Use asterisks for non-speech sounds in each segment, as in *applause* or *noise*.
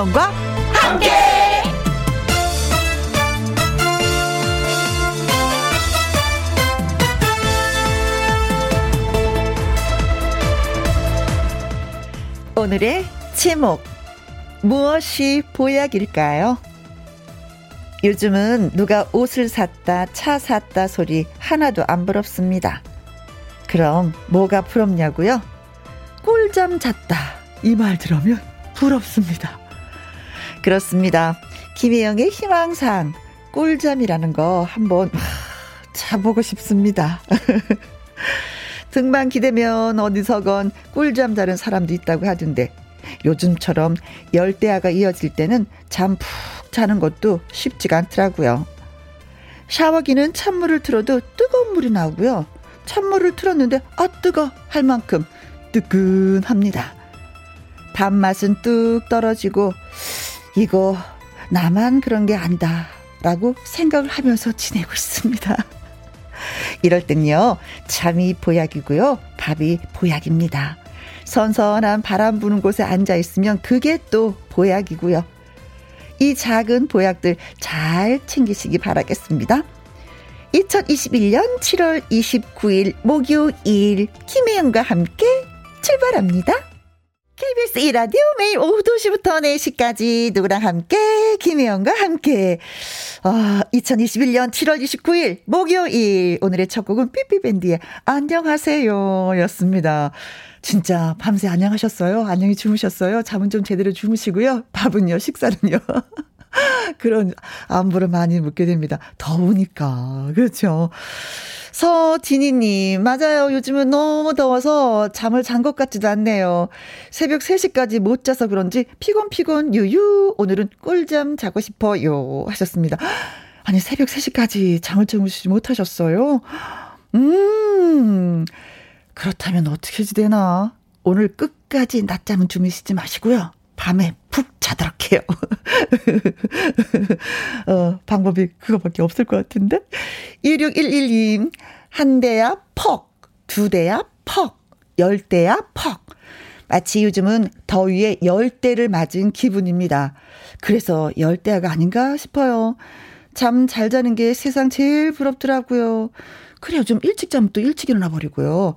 김혜영과 함께. 오늘의 제목 무엇이 보약일까요? 요즘은 누가 옷을 샀다, 차 샀다 소리 하나도 안 부럽습니다. 그럼 뭐가 부럽냐고요? 꿀잠 잤다. 이 말 들으면 부럽습니다. 그렇습니다. 김혜영의 희망상 꿀잠이라는 거 한번 자보고 싶습니다. *laughs* 등만 기대면 어디서건 꿀잠 자는 사람도 있다고 하던데 요즘처럼 열대야가 이어질 때는 잠 푹 자는 것도 쉽지가 않더라고요. 샤워기는 찬물을 틀어도 뜨거운 물이 나오고요. 찬물을 틀었는데 아 뜨거 할 만큼 뜨끈합니다. 밥맛은 뚝 떨어지고 이거 나만 그런 게 아니다 라고 생각을 하면서 지내고 있습니다. *laughs* 이럴 땐요 잠이 보약이고요 밥이 보약입니다. 선선한 바람 부는 곳에 앉아 있으면 그게 또 보약이고요. 이 작은 보약들 잘 챙기시기 바라겠습니다. 2021년 7월 29일 목요일 김혜영과 함께 출발합니다. KBS 1라디오 매일 오후 2시부터 4시까지 누구랑 함께 김혜영과 함께 아, 2021년 7월 29일 목요일 오늘의 첫 곡은 삐삐밴드의 안녕하세요 였습니다. 진짜 밤새 안녕하셨어요? 안녕히 주무셨어요? 잠은 좀 제대로 주무시고요. 밥은요? 식사는요? *laughs* *laughs* 그런 안부를 많이 묻게 됩니다. 더우니까. 그렇죠. 서진희님, 맞아요. 요즘은 너무 더워서 잠을 잔 것 같지도 않네요. 새벽 3시까지 못 자서 그런지 피곤피곤 유유. 오늘은 꿀잠 자고 싶어요. 하셨습니다. *gasps* 아니, 새벽 3시까지 잠을 주무시지 못하셨어요? 음, 그렇다면 어떻게 지되나? 오늘 끝까지 낮잠은 주무시지 마시고요. 밤에 푹 자도록 해요. *laughs* 어, 방법이 그거밖에 없을 것 같은데. 1611님, 한 대야 퍽, 두 대야 퍽, 열 대야 퍽. 마치 요즘은 더위에 열대를 맞은 기분입니다. 그래서 열대야가 아닌가 싶어요. 잠 잘 자는 게 세상 제일 부럽더라고요. 그래요. 좀 일찍 자면 또 일찍 일어나 버리고요.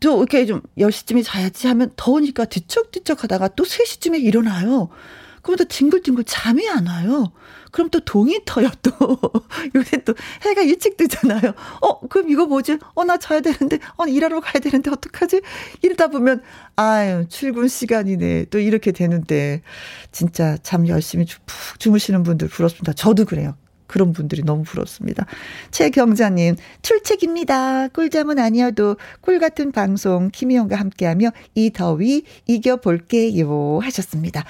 또 이렇게 좀 10시쯤에 자야지 하면 더우니까 뒤척뒤척 하다가 또 3시쯤에 일어나요. 그러면 또 뒹굴뒹굴 잠이 안 와요. 그럼 또 동이 터요, 또. *laughs* 요새 또 해가 일찍 뜨잖아요. 어, 그럼 이거 뭐지? 어, 나 자야 되는데, 어, 일하러 가야 되는데, 어떡하지? 이러다 보면, 아유, 출근 시간이네. 또 이렇게 되는데, 진짜 잠 열심히 푹 주무시는 분들 부럽습니다. 저도 그래요. 그런 분들이 너무 부럽습니다. 최경자님, 출첵입니다. 꿀잠은 아니어도 꿀 같은 방송 김희영과 함께하며 이 더위 이겨볼게요. 하셨습니다.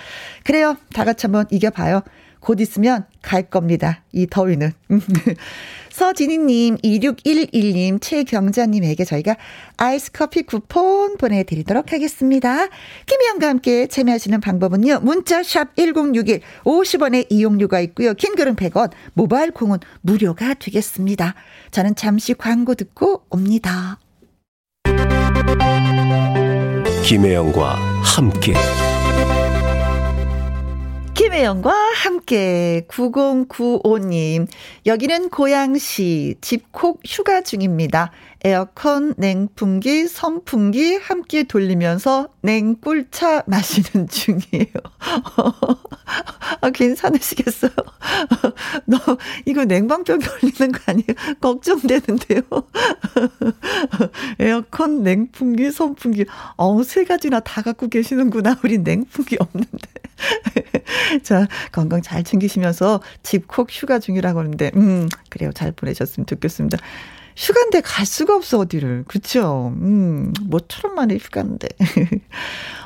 그래요. 다 같이 한번 이겨봐요. 곧 있으면 갈 겁니다. 이 더위는. *laughs* 서진희님, 2611님, 최경자님에게 저희가 아이스 커피 쿠폰 보내드리도록 하겠습니다. 김희영과 함께 참여하시는 방법은요. 문자샵 1061, 50원의 이용료가 있고요. 킹글은 100원, 모바일 콩은 무료가 되겠습니다. 저는 잠시 광고 듣고 옵니다. 김혜영과 함께. 김혜영과 함께 9095님 여기는 고양시 집콕 휴가 중입니다. 에어컨, 냉풍기, 선풍기 함께 돌리면서 냉꿀차 마시는 *laughs* 중이에요. *laughs* 아, 괜찮으시겠어요? *laughs* 너, 이거 냉방병 걸리는 거 아니에요? 걱정되는데요. 에어컨, 냉풍기, 선풍기. 어우, 세 가지나 다 갖고 계시는구나. 우리 냉풍기 없는데. 자, 건강 잘 챙기시면서 집콕 휴가 중이라고 하는데, 음, 그래요. 잘 보내셨으면 좋겠습니다. 휴가인데 갈 수가 없어, 어디를. 그쵸? 음, 뭐처럼 만에 휴가인데.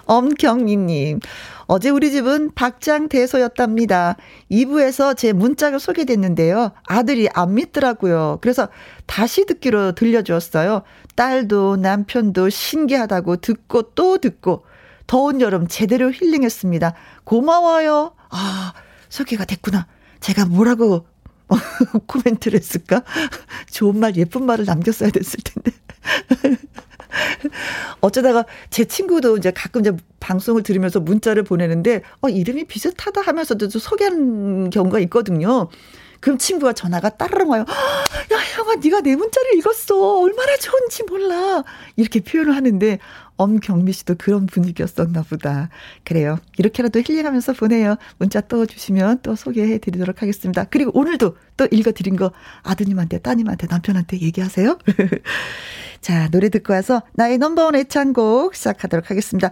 엄경희님, 어제 우리 집은 박장대소였답니다. 2부에서 제 문자가 소개됐는데요. 아들이 안 믿더라고요. 그래서 다시 듣기로 들려주었어요. 딸도 남편도 신기하다고 듣고 또 듣고, 더운 여름 제대로 힐링했습니다. 고마워요. 아, 소개가 됐구나. 제가 뭐라고 *laughs* 코멘트를 했을까? *laughs* 좋은 말, 예쁜 말을 남겼어야 됐을 텐데. *laughs* 어쩌다가 제 친구도 이제 가끔 이제 방송을 들으면서 문자를 보내는데 어 이름이 비슷하다 하면서도 소개하는 경우가 있거든요. 그럼 친구가 전화가 따르릉 와요. *gasps* 야, 형아, 네가 내 문자를 읽었어. 얼마나 좋은지 몰라. 이렇게 표현을 하는데 엄경미 씨도 그런 분위기였었나 보다. 그래요. 이렇게라도 힐링하면서 보내요. 문자 또 주시면 또 소개해 드리도록 하겠습니다. 그리고 오늘도 또 읽어 드린 거 아드님한테, 따님한테, 남편한테 얘기하세요. *laughs* 자, 노래 듣고 와서 나의 넘버원 애창곡 시작하도록 하겠습니다.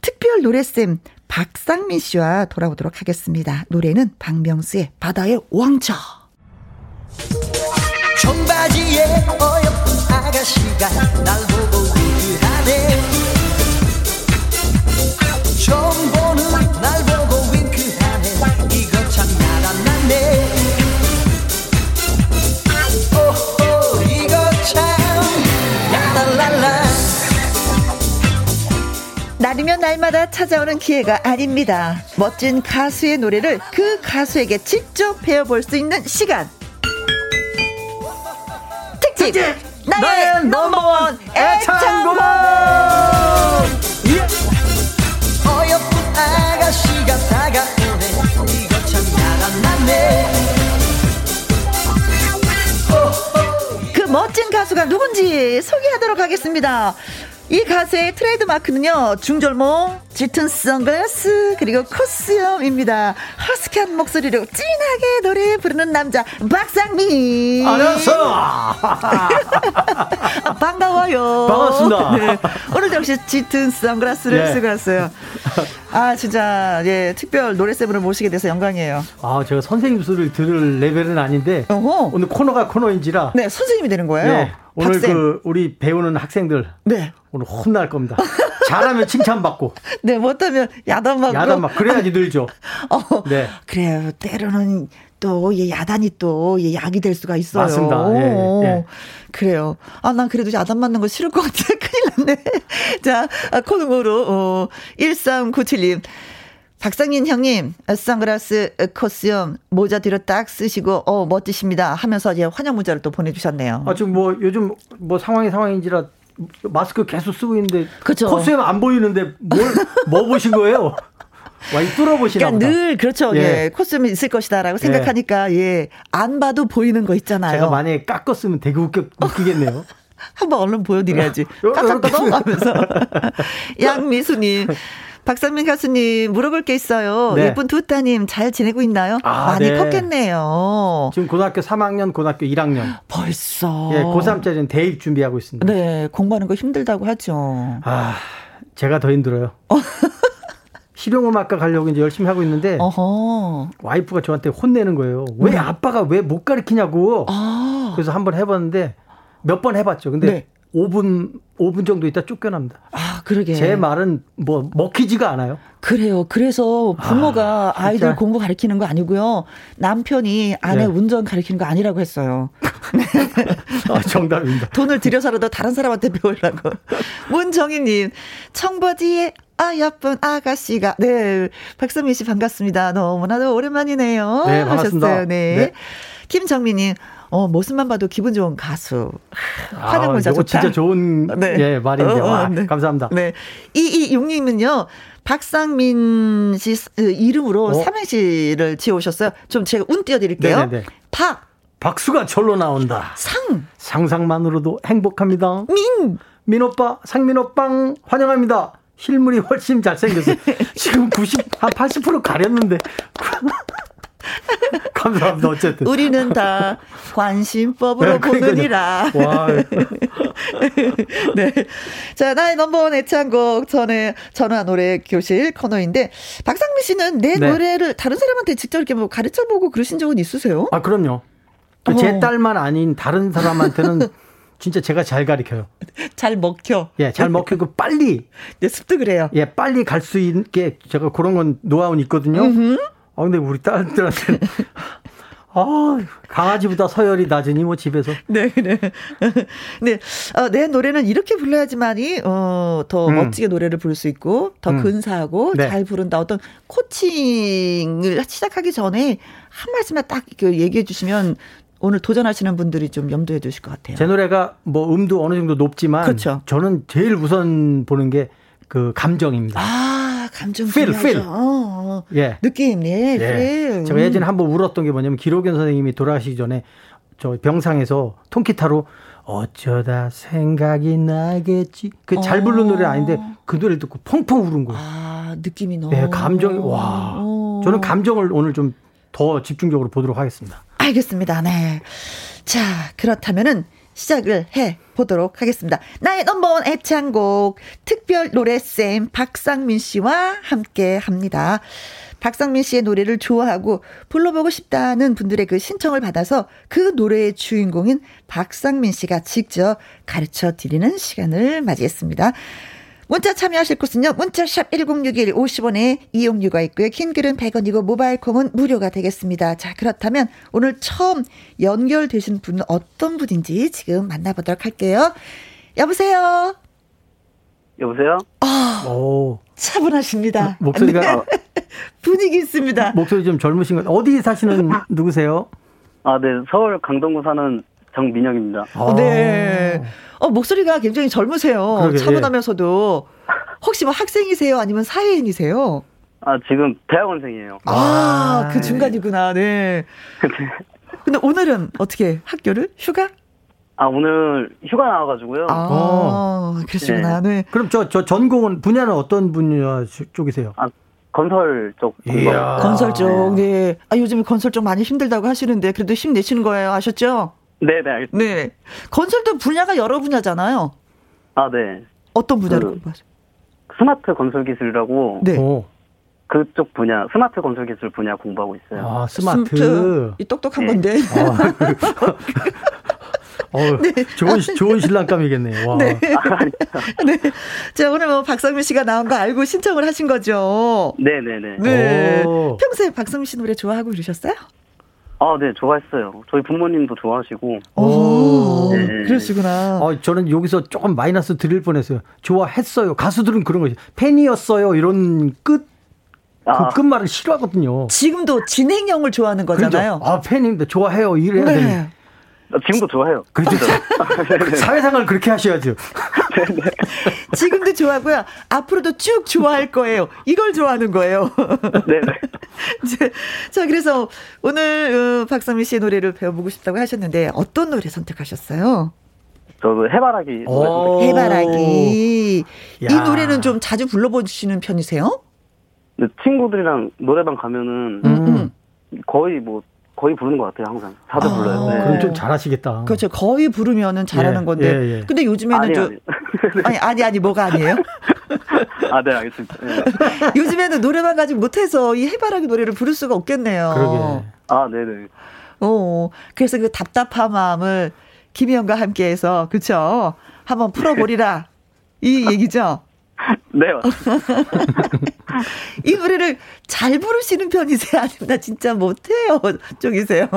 특별 노래쌤 박상민 씨와 돌아오도록 하겠습니다. 노래는 박명수의 바다의 왕자. 청바지에 어여쁜 아가씨가 날 날 날이면 날마다 찾아오는 기회가 아닙니다. 멋진 가수의 노래를 그 가수에게 직접 배워볼 수 있는 시간. 특집, 특집 나의 넘버원 애창곡 예. 어여쁜 아가씨가 다가오네 이거 참 야단났네 그 멋진 가수가 누군지 소개하도록 하겠습니다. 이 가수의 트레이드 마크는요, 중절모, 짙은 선글라스, 그리고 콧수염입니다. 허스키한 목소리로 진하게 노래 부르는 남자, 박상민. 안녕하세요. *laughs* 반가워요. 반갑습니다. *laughs* 네. 오늘도 역시 짙은 선글라스를 네. 쓰고 왔어요. *laughs* 아, 진짜, 예, 특별 노래쌤을 모시게 돼서 영광이에요. 아, 제가 선생님 소리를 들을 레벨은 아닌데, 어허. 오늘 코너가 코너인지라. 네, 선생님이 되는 거예요. 네. 오늘 박쌤. 그 우리 배우는 학생들 네. 오늘 혼날 겁니다. 잘하면 칭찬받고. *laughs* 네, 못하면 야단맞고. 야단맞. 그래야지 늘죠. 어, 네. 그래요. 때로는 또 예, 야단이 또 예, 약이 될 수가 있어요. 맞습니다. 예, 예. 그래요. 아, 난 그래도 야단 맞는 거 싫을 것 같아. *laughs* 큰일 났네. 자, 아, 코너로 어, 1397님. 박상인 형님, 선글라스 코스염 모자 뒤로 딱 쓰시고 어 멋지십니다 하면서 이제 환영 문자를 또 보내주셨네요. 아 지금 뭐 요즘 뭐 상황이 상황인지라 마스크 계속 쓰고 있는데 그쵸. 코스염 안 보이는데 뭘 뭐 보신 거예요? 와이 뚫어보시나 그러니까 늘 그렇죠. 예. 예. 코스염이 있을 것이다라고 생각하니까 예. 안 봐도 보이는 거 있잖아요. 제가 만약에 깎았으면 되게 웃겨, 웃기겠네요. *laughs* 한번 얼른 보여드려야지. 깎아깎아 하면서. *laughs* 양미수님. 박상민 가수님 물어볼 게 있어요. 네. 예쁜 두 따님 잘 지내고 있나요? 아, 많이 네. 컸겠네요. 지금 고등학교 3학년, 고등학교 1학년. 벌써. 예, 고3짜리는 대입 준비하고 있습니다. 네, 공부하는 거 힘들다고 하죠. 아, 제가 더 힘들어요. 어. *laughs* 실용음악과 가려고 이제 열심히 하고 있는데 어허. 와이프가 저한테 혼내는 거예요. 왜 네. 아빠가 왜 못 가르치냐고. 아. 그래서 한번 해봤는데 몇 번 해봤죠. 근데 네. 5분 5분 정도 있다 쫓겨납니다. 아, 그러게. 제 말은 뭐 먹히지가 않아요. 그래요. 그래서 부모가 아, 이들 공부 가르치는 거 아니고요. 남편이 아내 네. 운전 가르치는 거 아니라고 했어요. 아, 정답입니다. *laughs* 돈을 들여서라도 다른 사람한테 배우려고. 문정희님, 청바지에 아, 예쁜 아가씨가. 네. 박선미 씨 반갑습니다. 너무나도 오랜만이네요. 네, 반갑습니다. 하셨어요. 네. 네. 김정민님, 어, 모습만 봐도 기분 좋은 가수. 문자 아, 좋다. 진짜 좋은 네. 예, 말인데. 어, 와, 네. 감사합니다. 네. 이이용님은요. 박상민 씨그 이름으로 어? 삼행시를 지어 오셨어요. 좀 제가 운 띄워 드릴게요. 네네네. 박 박수가 절로 나온다. 상 상상만으로도 행복합니다. 민 민 오빠, 상민 오빵 환영합니다. 실물이 훨씬 잘생겼어요. 지금 90, 한 80% 가렸는데. *laughs* 감사합니다. 어쨌든. 우리는 다 관심법으로 네, 보느니라. 와. *laughs* 네. 자, 나의 넘버원 애창곡 전에 전화 노래 교실 코너인데 박상민 씨는 내 네. 노래를 다른 사람한테 직접 이렇게 뭐 가르쳐 보고 그러신 적은 있으세요? 아, 그럼요. 그제 어. 딸만 아닌 다른 사람한테는 *laughs* 진짜 제가 잘 가르쳐요. 잘 먹혀. 예, 잘 먹히고 빨리. 네, 습득을 해요. 예, 빨리 갈 수 있게 제가 그런 건 노하우는 있거든요. 음흠. 아, 근데 우리 딸들한테는. *laughs* 아, 강아지보다 서열이 낮으니 뭐 집에서. *laughs* 네, 네. *laughs* 네. 어, 내 노래는 이렇게 불러야지만이 어, 더 음. 멋지게 노래를 부를 수 있고 더 음. 근사하고 네. 잘 부른다. 어떤 코칭을 시작하기 전에 한 말씀만 딱 얘기해 주시면 오늘 도전하시는 분들이 좀 염두에 두실 것 같아요. 제 노래가 뭐 음도 어느 정도 높지만 그렇죠. 저는 제일 우선 보는 게 그 감정입니다. 아, 감정 feel, feel. 어. 예. 느낌, 네. 예. 제가 예전에 한번 울었던 게 뭐냐면 기록연 선생님이 돌아가시기 전에 저 병상에서 통기타로 어쩌다 생각이 나겠지. 그잘 어. 부르는 노래 아닌데 그 노래를 듣고 펑펑 울은 거예요. 아, 느낌이 너무. 네, 감정이 와. 어. 저는 감정을 오늘 좀 더 집중적으로 보도록 하겠습니다. 알겠습니다. 네. 자, 그렇다면은 시작을 해 보도록 하겠습니다. 나의 넘버원 애창곡 특별 노래쌤 박상민 씨와 함께 합니다. 박상민 씨의 노래를 좋아하고 불러보고 싶다는 분들의 그 신청을 받아서 그 노래의 주인공인 박상민 씨가 직접 가르쳐 드리는 시간을 맞이했습니다. 문자 참여하실 곳은요. 문자샵 1061 50원에 이용료가 있고요. 긴 글은 100원이고 모바일 콩은 무료가 되겠습니다. 자 그렇다면 오늘 처음 연결되신 분은 어떤 분인지 지금 만나보도록 할게요. 여보세요. 여보세요? 아, 오. 차분하십니다. 목소리가 네. *laughs* 분위기 있습니다. 목소리 좀 젊으신 것. 어디 사시는 누구세요? 아, 네. 서울 강동구 사는 정민영입니다. 아. 네. 어, 목소리가 굉장히 젊으세요. 그러게. 차분하면서도. 혹시 뭐 학생이세요? 아니면 사회인이세요? 아, 지금 대학원생이에요. 아, 아그 중간이구나. 네. *laughs* 근데 오늘은 어떻게 학교를? 휴가? 아, 오늘 휴가 나와가지고요. 아, 어. 그러시구나. 네. 네. 그럼 저, 저 전공은 분야는 어떤 분야 쪽이세요? 아, 건설 쪽. 건설 쪽, 네. 아, 요즘에 건설 쪽 많이 힘들다고 하시는데, 그래도 힘 내시는 거예요. 아셨죠? 네네, 알겠습니다. 네. 건설도 분야가 여러 분야잖아요. 아, 네. 어떤 분야로? 그, 스마트 건설 기술이라고. 네. 오. 그쪽 분야, 스마트 건설 기술 분야 공부하고 있어요. 아, 스마트. 스마트. 이 똑똑한 네. 건데. 아, 어, *laughs* 네. 좋은, 좋은 신랑감이겠네요. 와. 네. 네. 자, 오늘 뭐 박성민 씨가 나온 거 알고 신청을 하신 거죠? 네네네. 네. 평소에 박성민 씨 노래 좋아하고 그러셨어요? 아, 네, 좋아했어요. 저희 부모님도 좋아하시고. 오, 네. 그러시구나. 어, 저는 여기서 조금 마이너스 드릴 뻔했어요. 좋아했어요. 가수들은 그런 거죠. 팬이었어요. 이런 끝. 아. 그 끝말을 싫어하거든요. 지금도 진행형을 좋아하는 거잖아요. 그렇죠? 아, 팬인데 좋아해요. 이래야 네. 되는. 지금도 좋아해요. 그렇죠. *laughs* 사회생활 그렇게 하셔야죠. *laughs* *laughs* 지금도 좋아하고요. 앞으로도 쭉 좋아할 거예요. 이걸 좋아하는 거예요. *laughs* 네네. 자, 그래서 오늘 어, 박상민 씨의 노래를 배워보고 싶다고 하셨는데 어떤 노래 선택하셨어요? 저도 해바라기. 해바라기. 야. 이 노래는 좀 자주 불러보시는 편이세요? 네, 친구들이랑 노래방 가면은 음, 음. 거의 뭐 거의 부르는 것 같아요, 항상. 다들 아, 불러요. 네. 그럼 좀 잘하시겠다. 그렇죠. 거의 부르면은 잘하는 예, 건데. 예, 예. 근데 요즘에는 아니, 좀. 아니. *laughs* 아니, 아니, 아니, 뭐가 아니에요? 아, 네, 알겠습니다. 네. *laughs* 요즘에는 노래만 가지고 못해서 이 해바라기 노래를 부를 수가 없겠네요. 그러게. 아, 네네. 어, 그래서 그 답답한 마음을 김희영과 함께 해서, 그쵸? 한번 풀어보리라. 이 얘기죠? *laughs* 네. *laughs* 이 노래를 잘 부르시는 편이세요? 아니면 나 진짜 못해요? 쪽이세요?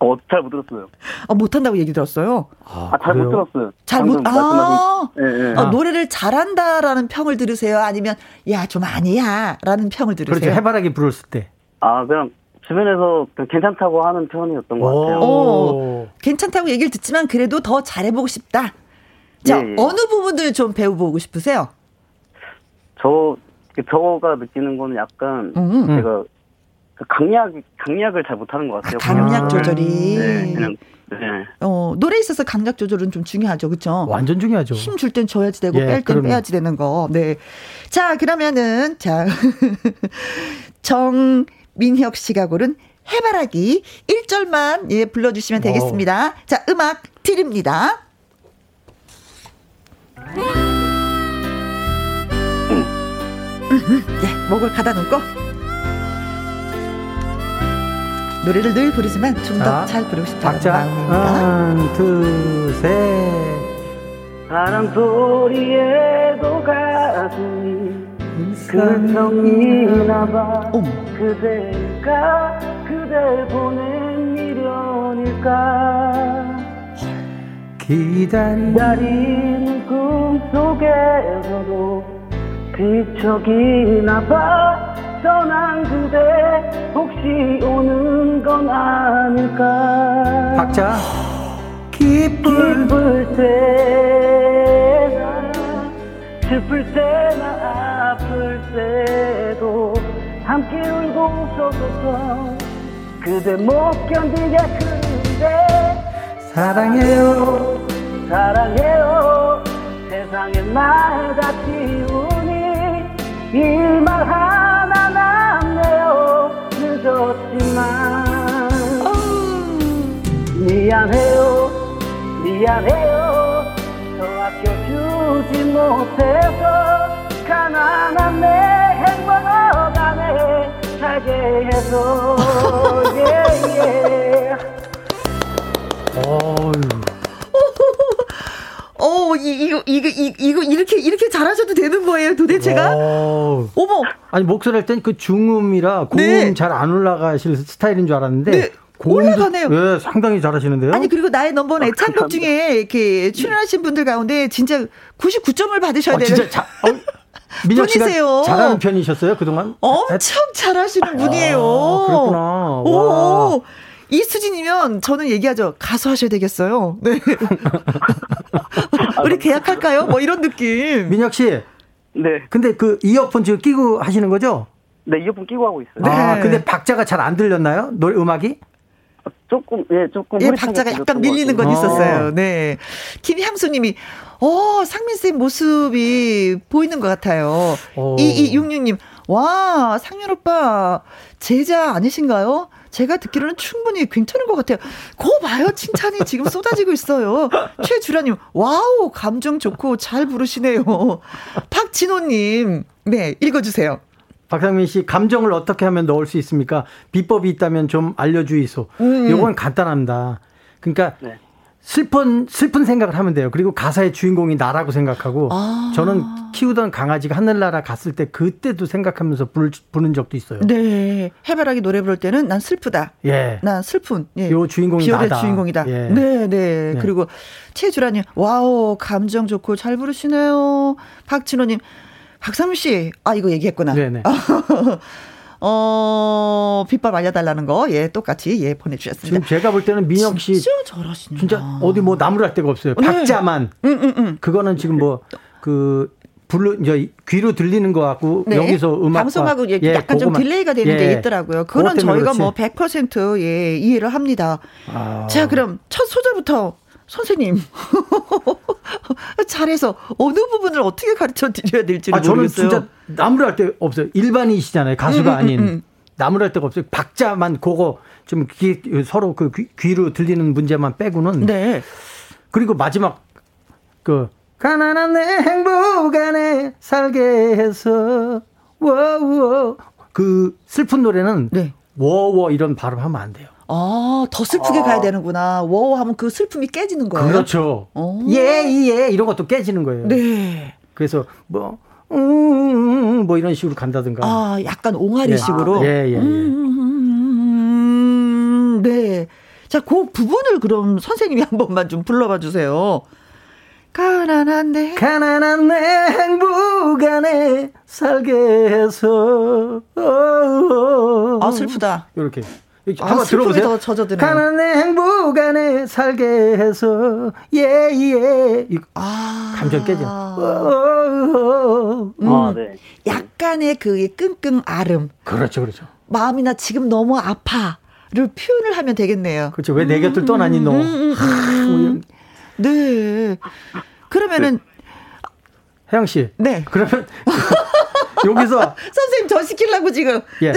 어, 잘 못 들었어요. 아, 못한다고 얘기 들었어요? 아, 잘못 들었어요. 잘 못, 아, 네, 네. 아, 노래를 잘한다라는 평을 들으세요? 아니면, 야, 좀 아니야? 라는 평을 들으세요? 그렇죠. 해바라기 불었을 때. 아, 그냥 주변에서 괜찮다고 하는 편이었던 것 같아요. 오, 괜찮다고 얘기를 듣지만 그래도 더 잘해보고 싶다. 자, 예, 예. 어느 부분들 좀 배워보고 싶으세요? 저 저가 느끼는 거는 약간 음. 제가 그 강약 강약을 잘 못하는 것 같아요. 아, 강약 조절이. 네, 그냥 네. 어, 노래에 있어서 강약 조절은 좀 중요하죠. 그렇죠? 완전 중요하죠. 힘 줄 땐 줘야지 되고 예, 뺄땐 빼야지 되는 거. 네. 자, 그러면은 자. *laughs* 정민혁 씨가 고른 해바라기 1절만 예 불러 주시면 되겠습니다. 오. 자, 음악 드립니다. 네, 목을 가다 놓고. 노래를 늘 부르지만 좀 더 잘 부르고 싶다는 마음입니다. 하나, 둘, 셋. 바람 소리에도 가슴이 근성이나 봐. 그대가 그대 보낸 미련일까 기다리는 꿈속에서도 뒤척이나 봐 떠난 그대 혹시 오는 건 아닐까 박자. 기쁠, 기쁠 때나 슬플 때나 아플 때도 함께 울고 웃어서 그대 못 견디게그대 사랑해요. 사랑해요. 세상에 날같이 우니 이 말 하나 남네요. 늦었지만. 미안해요. 미안해요. 더 아껴주지 못해서 가난한 내 행복안에 살게 해서. 예예 어, 이, 이거, 이거, 이, 이거, 이렇게, 이렇게 잘하셔도 되는 거예요, 도대체가? 오. 어머! 아니, 목소리 할 땐 그 중음이라 고음 네. 잘안 올라가실 스타일인 줄 알았는데. 네. 올라가네요. 예, 상당히 잘하시는데요. 아니 그리고 나의 넘버원 아, 애창곡 중에 이렇게 출연하신 분들 가운데 진짜 99점을 받으셔야 어, 되는. 진짜 자, 어, 민혁 분이세요. 잘하는 편이셨어요 그동안? 엄청 잘하시는 분이에요. 아, 그렇구나. 오. 이수진이면 저는 얘기하죠. 가수 하셔야 되겠어요. 네. *laughs* 우리 계약할까요? 뭐 이런 느낌. 민혁 씨. 네. 근데 그 이어폰 지금 끼고 하시는 거죠? 네, 이어폰 끼고 하고 있어요. 아, 네. 근데 박자가 잘 안 들렸나요? 노래 음악이? 조금 예 조금 예 박자가 약간 밀리는 건 있었어요. 네. 김향수님이 어 상민 쌤 모습이 보이는 것 같아요. 이이육육님 와 상윤 오빠 제자 아니신가요? 제가 듣기로는 충분히 괜찮은 것 같아요. 거 봐요. 칭찬이 지금 쏟아지고 있어요. 최주라님, 와우, 감정 좋고 잘 부르시네요. 박진호님, 네, 읽어주세요. 박상민 씨 감정을 어떻게 하면 넣을 수 있습니까? 비법이 있다면 좀 알려주이소. 음. 요건 간단합니다. 그러니까 네. 슬픈 슬픈 생각을 하면 돼요. 그리고 가사의 주인공이 나라고 생각하고 아. 저는 키우던 강아지가 하늘나라 갔을 때 그때도 생각하면서 부를, 부는 적도 있어요. 네, 해바라기 노래 부를 때는 난 슬프다. 예, 난 슬픈. 예. 요 주인공이 나다. 주인공이다. 예. 네, 네, 네. 그리고 최주라님, 와우 감정 좋고 잘 부르시네요. 박진호님. 박상민 씨, 아, 이거 얘기했구나. 네네. *laughs* 어, 빗밥 알려달라는 거, 예, 똑같이, 예, 보내주셨습니다. 지금 제가 볼 때는 민혁 씨. 진짜 잘하시네. 진짜 어디 뭐 나무랄 데가 없어요. 네. 박자만. 음, 음, 음. 그거는 지금 뭐, 그, 불로 이제 귀로 들리는 거 같고 네. 여기서 음악 방송하고 예, 약간 좀 delay가 되는 예. 게 있더라고요. 그건 저희가 그렇지. 뭐100% 예, 이해를 합니다. 아. 자, 그럼 첫 소절부터 선생님 *laughs* 잘해서 어느 부분을 어떻게 가르쳐 드려야 될지 아, 모르겠어요. 저는 진짜 나무랄 데 없어요. 일반인이시잖아요. 가수가 음, 음, 음 아닌 음, 나무랄 데가 없어요. 박자만 그거 좀 귀, 서로 그 귀, 로 들리는 문제만 빼고는. 네. 그리고 마지막 그 가난한 내 행복 안에 살게 해서 워워 그 슬픈 노래는 네. 워워 이런 발음하면 안 돼요. 아, 더 슬프게 아. 가야 되는구나. 워 하면 그 슬픔이 깨지는 거예요. 그렇죠. 예, 예, 이런 것도 깨지는 거예요. 네. 그래서 뭐, 음, 뭐 이런 식으로 간다든가. 아, 약간 옹알이식으로. 예, 예, 예. 예. 음, 네. 자, 그 부분을 그럼 선생님이 *laughs* 한 번만 좀 불러봐 주세요. 가난한 내 가난한 내 행복 안에 살게 해서 아 슬프다 이렇게 아, 한번 들어보세요. 젖어드네요. 가난의 행복 안에 살게 해서 예예. 예. 아 감정 깨져. 음. 아, 네. 약간의 그 끙끙 아름. 그렇죠, 그렇죠. 마음이나 지금 너무 아파 를 표현을 하면 되겠네요. 그렇죠. 왜내 곁을 떠나니 너? 음, 음, 음, 네. 그러면은 네. 혜영 씨. 네. 그러면 *laughs* 여기서 *laughs* 선생님 저 시키려고 지금. 예.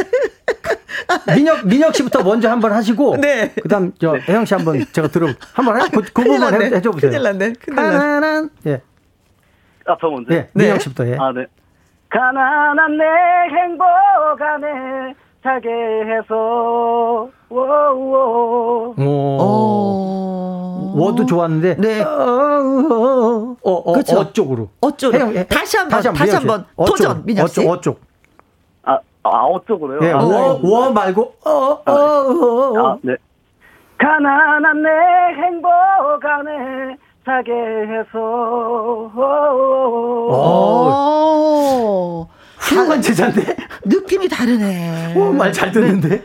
민혁 민혁 씨부터 먼저 한번 하시고. 네. 그다음 저 혜영 씨 한번 제가 들어 한번 해, 그, 그 부분 해, 해줘 보세요. 큰일 났네. 큰일 가난한 예. 아저 먼저. 예. 민혁 네. 씨부터 예. 아 네. 가난한 내 행복 안에 살게 해서 워워. 오. 워도 좋았는데. 네. 어, 어, 어, 그렇죠. 어 쪽으로. 어 쪽으로. 다시 한번 다시, 다시 한번 도전 민혁 씨. 어 쪽. 아, 아, 어 쪽으로요? 네, 아, 워, 네. 워 말고 어, 어, 어, 어. 아, 네. 가난한 내 행복 안에 살게 해서. 오. 훌륭한 제자인데? 느낌이 다르네. 말잘 듣는데? 네.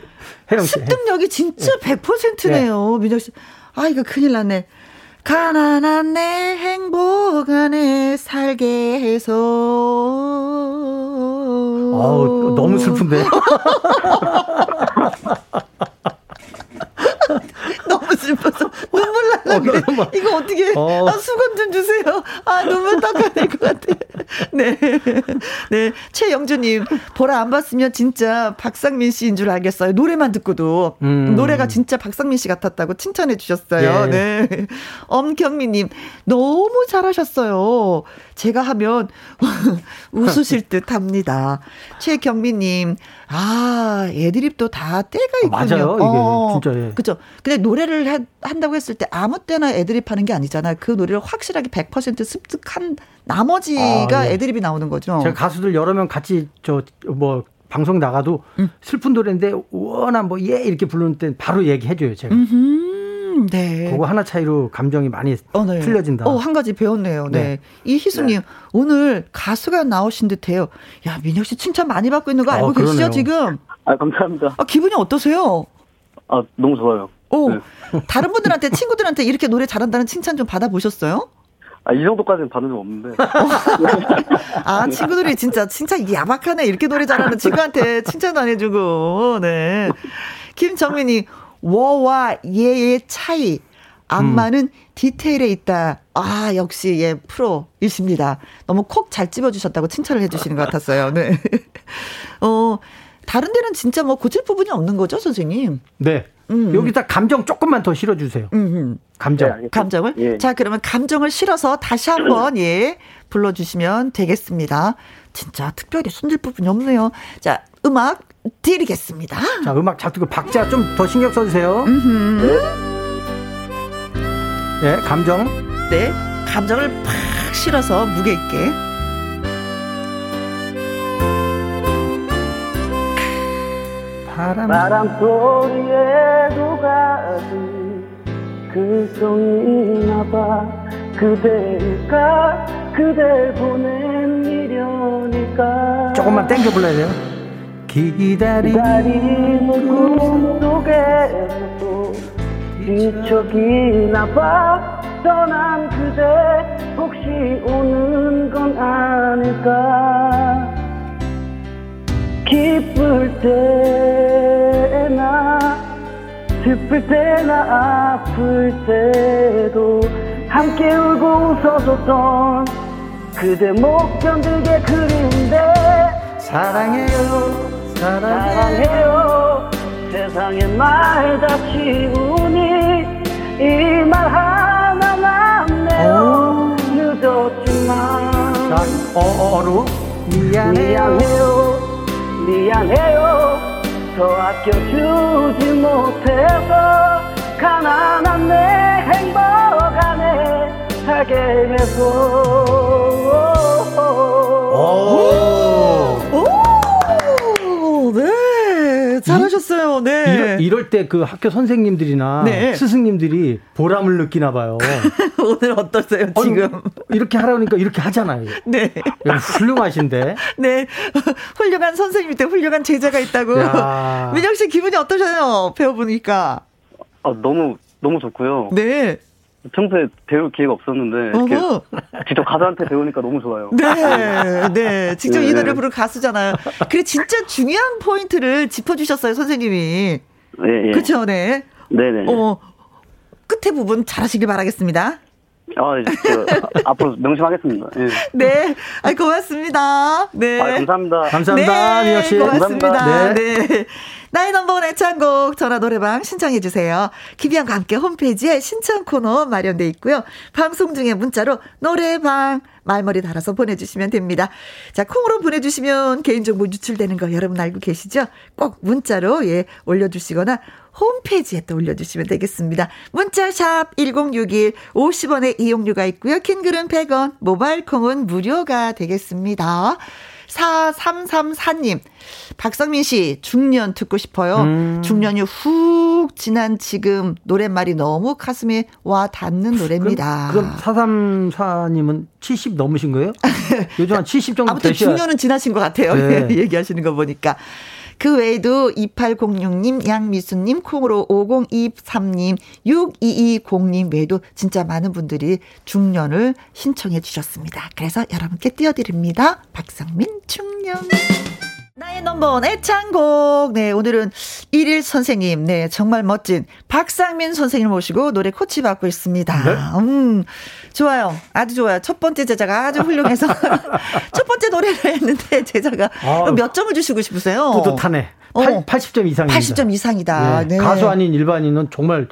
혜영 씨. 습득력이 진짜 네. 100%네요, 네. 민혁 씨. 아, 이거 큰일 났네. 가난한 내 행복 안에 살게 해서. 아우, 너무 슬픈데. *laughs* 너무 슬퍼서 *laughs* 날라 어, 그래. 이거 어떻게 어. 아, 수건 좀 주세요. 아 눈물 닦아야 될 것 같아. 네, 네 최영주님 보라 안 봤으면 진짜 박상민 씨인 줄 알겠어요. 노래만 듣고도 음. 노래가 진짜 박상민 씨 같았다고 칭찬해 주셨어요. 예. 네, 엄경미님 너무 잘하셨어요. 제가 하면 *laughs* 웃으실 듯 합니다. 최경미님 아, 애드립도 다 때가 있군요. 맞아요. 이게 어, 진짜 예. 그죠. 근데 노래를 해, 한다고 했을 때 아무 때나 애드립 하는 게 아니잖아요. 그 노래를 확실하게 100% 습득한 나머지가 아, 예. 애드립이 나오는 거죠. 제가 가수들 여러 명 같이 저 뭐 방송 나가도 음. 슬픈 노래인데 워낙 뭐 예 이렇게 부르는 때 바로 얘기해 줘요, 제가. 음흠. 네. 그거 하나 차이로 감정이 많이 어, 네. 틀려진다. 어, 한 가지 배웠네요. 네. 네. 이희수님, 네. 오늘 가수가 나오신 듯 해요. 야, 민혁 씨 칭찬 많이 받고 있는 거 알고 어, 계시죠, 지금? 아, 감사합니다. 아, 기분이 어떠세요? 아, 너무 좋아요. 오, 네. 다른 분들한테, 친구들한테 이렇게 노래 잘한다는 칭찬 좀 받아보셨어요? 아, 이 정도까지는 받은 적 없는데. 아, 친구들이 진짜, 진짜 야박하네. 이렇게 노래 잘하는 친구한테 칭찬도 안 해주고, 네. 김정민이, 워와 예의 차이. 악마는 음. 디테일에 있다. 아, 역시 예, 프로이십니다. 너무 콕 잘 집어주셨다고 칭찬을 해주시는 것 같았어요. 네. *laughs* 어, 다른 데는 진짜 뭐 고칠 부분이 없는 거죠, 선생님? 네. 음. 여기다 감정 조금만 더 실어주세요. 음. 감정. 네, 감정을? 예. 자, 그러면 감정을 실어서 다시 한번, 예, 불러주시면 되겠습니다. 진짜 특별히 손질 부분이 없네요. 자, 음악 드리겠습니다. 자, 음악 잘 듣고 박자 좀 더 신경 써주세요. 네, 감정. 네, 감정을 팍 실어서 무게 있게. 바람, 바람 소리에 녹아든 그 송이나 봐 그대가 그댈 보낸 미련일까 조금만 땡겨 불러야 돼요. 기다리는 꿈 속에서도 뒤척이나 봐 떠난 그대 혹시 오는 건 아닐까? 기쁠 때나 슬플 때나 아플 때도 함께 울고 웃어줬던 그대 못 견디게 그리운데 사랑해요 사랑해요. 세상의 말다 치우니 이 말 하나 남네요. 늦었지만. 자, 어, 어로 미안해요. 미안해요. 미안해요. 더 아껴주지 못해서 가난한 내 행복 안에 살게 해서 잘하셨어요. 네. 이럴, 때 그 학교 선생님들이나 네. 스승님들이 보람을 느끼나 봐요. *laughs* 오늘 어떠세요, 지금? 아니, 이렇게 하라니까 이렇게 하잖아요. 네. 훌륭하신데. *laughs* 네. 훌륭한 선생님 밑에 훌륭한 제자가 있다고. 민영 씨 기분이 어떠셔요? 배워보니까. 아, 너무, 너무 좋고요. 네. 평소에 배울 기회가 없었는데 이렇게 직접 가수한테 배우니까 너무 좋아요. 네, 네, 직접 네. 이 노래 부르는 가수잖아요. 그래 진짜 중요한 포인트를 짚어주셨어요 선생님이. 네, 예. 그렇죠, 네. 네, 네. 어 끝에 부분 잘하시길 바라겠습니다. 아, 앞으로 명심하겠습니다. *laughs* 네. 네. 아, 고맙습니다. 네. 아, 감사합니다. 감사합니다. 네, 씨. 고맙습니다. 감사합니다. 네. 네. 나의 넘버원 애창곡 전화 노래방 신청해 주세요. 김희영과 함께 홈페이지에 신청 코너 마련돼 있고요. 방송 중에 문자로 노래방 말머리 달아서 보내주시면 됩니다. 자, 콩으로 보내주시면 개인정보 유출되는 거 여러분 알고 계시죠? 꼭 문자로 예 올려주시거나 홈페이지에 또 올려주시면 되겠습니다. 문자샵 1061 50원의 이용료가 있고요. 킹글은 100원, 모바일 콩은 무료가 되겠습니다. 4334님, 박성민 씨, 중년 듣고 싶어요. 음. 중년이 훅 지난 지금 노랫말이 너무 가슴에 와 닿는 노래입니다. 그럼, 그럼 434님은 70 넘으신 거예요? *laughs* 요즘 한 70 정도 아무튼 되셔야... 중년은 지나신 것 같아요. 네. *laughs* 얘기하시는 거 보니까. 그 외에도 2806님, 양미수님, 콩으로 5023님, 6220님 외에도 진짜 많은 분들이 중년을 신청해 주셨습니다. 그래서 여러분께 띄워드립니다. 박상민 중년. 나의 넘버원 애창곡. 네, 오늘은 1일 선생님. 네, 정말 멋진 박상민 선생님 모시고 노래 코치 받고 있습니다. 네? 음, 좋아요. 아주 좋아요. 첫 번째 제자가 아주 훌륭해서 *laughs* 첫 번째 노래를 했는데 제자가 아, 몇 점을 주시고 싶으세요? 뿌듯하네. 8, 어, 80점 이상입니다. 80점 이상이다. 네. 네. 가수 아닌 일반인은 정말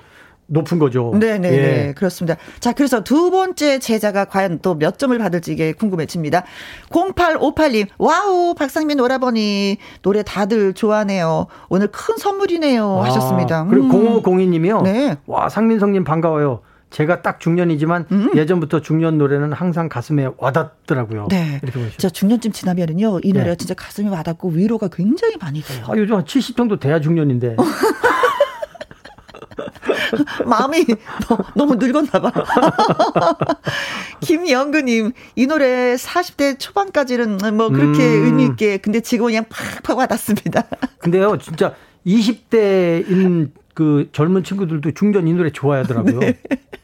높은 거죠. 네네 네, 예. 네, 그렇습니다. 자, 그래서 두 번째 제자가 과연 또 몇 점을 받을지 이게 궁금해집니다. 0858님, 와우, 박상민 오라버니 노래 다들 좋아하네요. 오늘 큰 선물이네요. 아, 하셨습니다. 그리고 음. 0502님이요. 네. 와, 상민성님 반가워요. 제가 딱 중년이지만 음. 예전부터 중년 노래는 항상 가슴에 와닿더라고요. 네. 이렇게 보시죠. 자, 중년쯤 지나면은요, 이 노래가 네. 진짜 가슴에 와닿고 위로가 굉장히 많이 돼요. 아, 요즘 한 70 정도 돼야 중년인데. *laughs* *laughs* 마음이 너무 늙었나 봐. *laughs* 김영근님, 이 노래 40대 초반까지는 뭐 그렇게 음. 의미있게, 근데 지금은 그냥 팍팍 와닿습니다. *laughs* 근데요, 진짜 20대인 그 젊은 친구들도 중전 이 노래 좋아하더라고요. 네.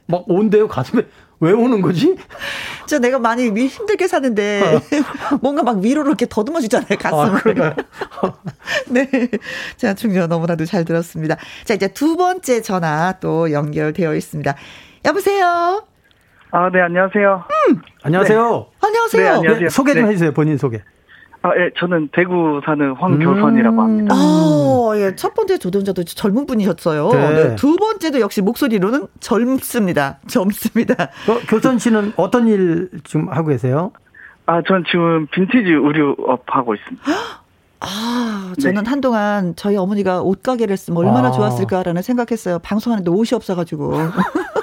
막 온대요, 가슴에. 왜 오는 거지? 저 내가 많이 힘들게 사는데 *laughs* 뭔가 막 위로를 이렇게 더듬어 주잖아요 가슴을. 아, *laughs* 네. 자 충전 너무나도 잘 들었습니다. 자 이제 두 번째 전화 또 연결되어 있습니다. 여보세요. 아, 네, 안녕하세요. 음. 안녕하세요. 네. 안녕하세요. 네, 안녕하세요. 네, 소개 좀 네. 해주세요, 본인 소개. 아, 예, 저는 대구 사는 황교선이라고 음. 합니다. 아, 예, 첫 번째 조동자도 젊은 분이셨어요. 네. 네. 두 번째도 역시 목소리로는 젊습니다. 젊습니다. 어, 교선 씨는 어떤 일 지금 하고 계세요? 아, 전 지금 빈티지 의류업 하고 있습니다. 아, 저는 네. 한동안 저희 어머니가 옷가게를 쓰면 얼마나 아. 좋았을까라는 생각했어요. 방송하는데 옷이 없어가지고. *laughs*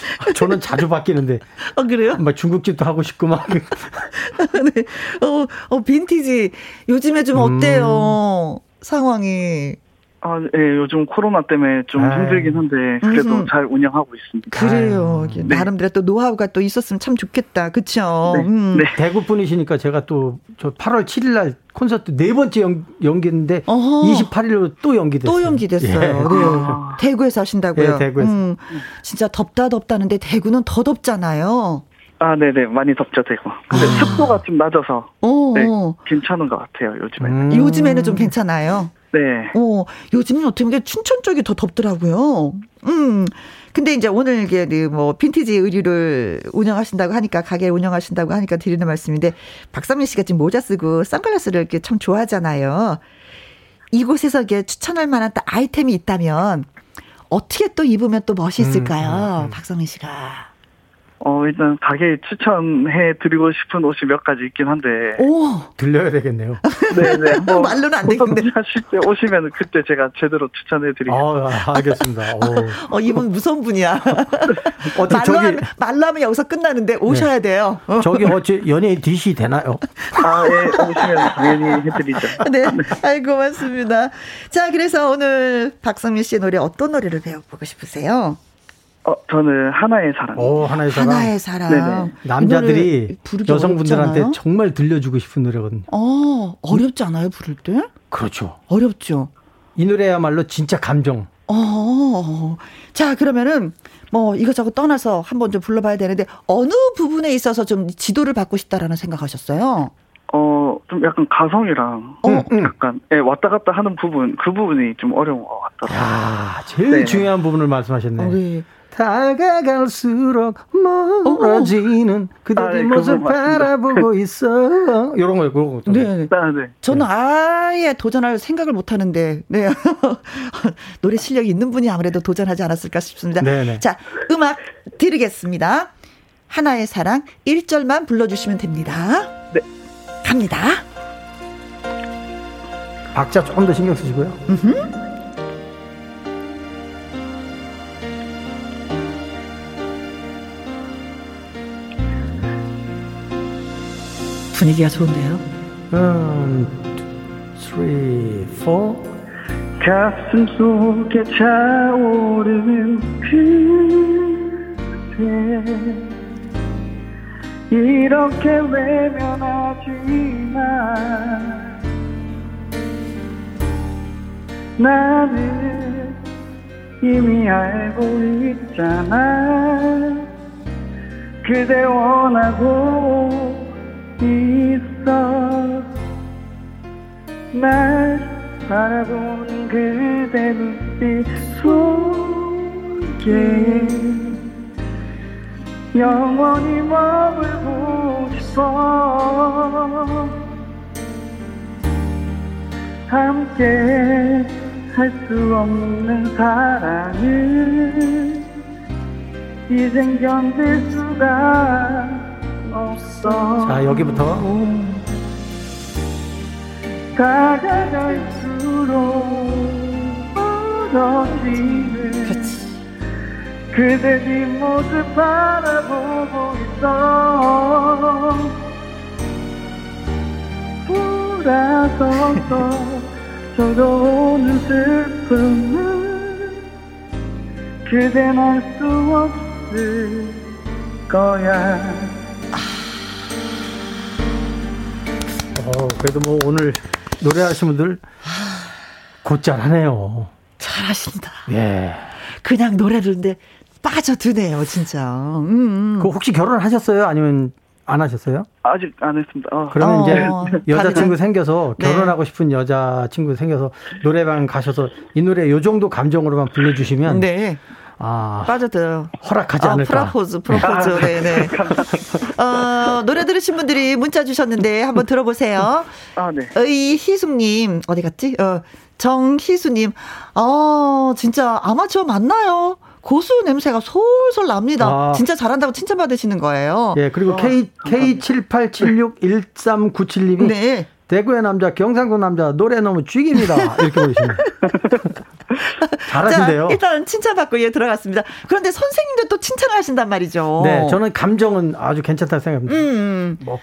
*laughs* 저는 자주 바뀌는데. 아, 그래요? 막 중국집도 하고 싶고 막. *laughs* 네. 어, 어, 빈티지. 요즘에 좀 어때요? 음. 상황이. 아, 네, 요즘 코로나 때문에 좀 아유. 힘들긴 한데 그래도 음흠. 잘 운영하고 있습니다. 그래요. 네. 나름대로 또 노하우가 또 있었으면 참 좋겠다. 그렇죠? 네. 음. 네. 대구 분이시니까 제가 또 저 8월 7일 날 콘서트 네 번째 연, 연기인데 어허. 28일로 또 연기됐어요. 또 연기됐어요. 예. 네. 아. 대구에서 하신다고요? 네, 대구에서. 음. 진짜 덥다 덥다는데 대구는 더 덥잖아요. 아, 네네. 많이 덥죠, 대구. 근데 아. 습도가 좀 낮아서. 오. 네, 괜찮은 것 같아요, 요즘에는. 음. 요즘에는 좀 괜찮아요? 네. 어, 요즘은 어떻게 보면 춘천 쪽이 더 덥더라고요. 음. 근데 이제 오늘 이게 그뭐 빈티지 의류를 운영하신다고 하니까 가게 운영하신다고 하니까 드리는 말씀인데 박상민 씨가 지금 모자 쓰고 선글라스를 이렇게 참 좋아하잖아요. 이곳에서 이게 추천할 만한 아이템이 있다면 어떻게 또 입으면 또 멋있을까요? 음, 음, 음. 박성민 씨가. 어, 일단 가게 추천해 드리고 싶은 옷이 몇 가지 있긴 한데. 오! 들려야 되겠네요. *laughs* 네네. 뭐 말로는 안 되겠네. 하실 때 오시면 그때 제가 제대로 추천해 드리겠습니다. 아, 알겠습니다. *laughs* 어, 이분 무서운 분이야. *laughs* 어떻게 말로, 저기, 하면, 말로 하면 여기서 끝나는데 오셔야 네. 돼요. 저기 어째 연예인 DC 되나요? 아, 예. 오시면 당연히 해드리죠. 네. 네. 아이고, 고맙습니다. 자, 그래서 오늘 박성민 씨의 노래 어떤 노래를 배워보고 싶으세요? 어, 저는 하나의 사랑. 오, 하나의 사랑. 하나의 사랑. 네네. 남자들이 여성분들한테 정말 들려주고 싶은 노래거든요. 어, 어렵지 않아요, 부를 때? 그렇죠. 어렵죠. 이 노래야말로 진짜 감정. 어, 자, 그러면은, 뭐, 이것저것 떠나서 한번 좀 불러봐야 되는데, 어느 부분에 있어서 좀 지도를 받고 싶다라는 생각하셨어요? 어, 좀 약간 가성이랑, 어, 약간, 예, 왔다 갔다 하는 부분, 그 부분이 좀 어려운 것 같더라고요. 아, 제일 네. 중요한 부분을 말씀하셨네. 어, 네. 다가갈수록 멀어지는 그대 아, *laughs* 네, 모습 바라보고 있어. 이런 거요, 그런 거. 네. 아, 네. 저는 아예 도전할 생각을 못 하는데, 네. *laughs* 노래 실력이 있는 분이 아무래도 도전하지 않았을까 싶습니다. 네네. 네. 자, 음악 드리겠습니다. 하나의 사랑 1절만 불러주시면 됩니다. 네. 갑니다. 박자 조금 더 신경 쓰시고요. 음흠. 분위기가 좋은데요. One, three, four. 가슴 속에 차오르는 그대 이렇게 외면하지만 나는 이미 알고 있잖아 그대 원하고 있어. 날 바라보는 그대 눈빛 속에 영원히 머물고 싶어. 함께 할 수 없는 사랑을 이젠 견딜 수가 없어 자 여기부터. 다가갈수록 멀어지는 그대 뒷모습 바라보고 있어. 돌아서서 저도오는 슬픔은 그댄 알수 없을 거야 어, 그래도 뭐 오늘 노래하시는 분들 곧잘하네요. 잘하신다. 예. 그냥 노래를 근데 빠져드네요, 진짜. 음, 음. 그 혹시 결혼하셨어요? 아니면 안 하셨어요? 아직 안 했습니다. 어. 그러면 어, *laughs* 이제 여자친구 생겨서 네. 결혼하고 싶은 여자친구 생겨서 노래방 가셔서 이 노래 요 정도 감정으로만 불러주시면 네. 아, 빠져들어요. 허락하지 않을까. 프라포즈, 프로포즈. 아, 네네. 어, 노래 들으신 분들이 문자 주셨는데 한번 들어보세요. 아, 네. 의 희숙님, 어디 갔지? 어, 정희수님, 어, 진짜 아마추어 맞나요? 고수 냄새가 솔솔 납니다. 아. 진짜 잘한다고 칭찬받으시는 거예요. 예, 그리고 어. K, K78761397님이 네. 대구의 남자, 경상도 남자, 노래 너무 죽입니다. 이렇게 보시면. *laughs* *laughs* 잘하신대요. 자, 일단 칭찬받고 예 들어갔습니다. 그런데 선생님도 또 칭찬을 하신단 말이죠. 네, 저는 감정은 아주 괜찮다고 생각합니다. 음. 뭐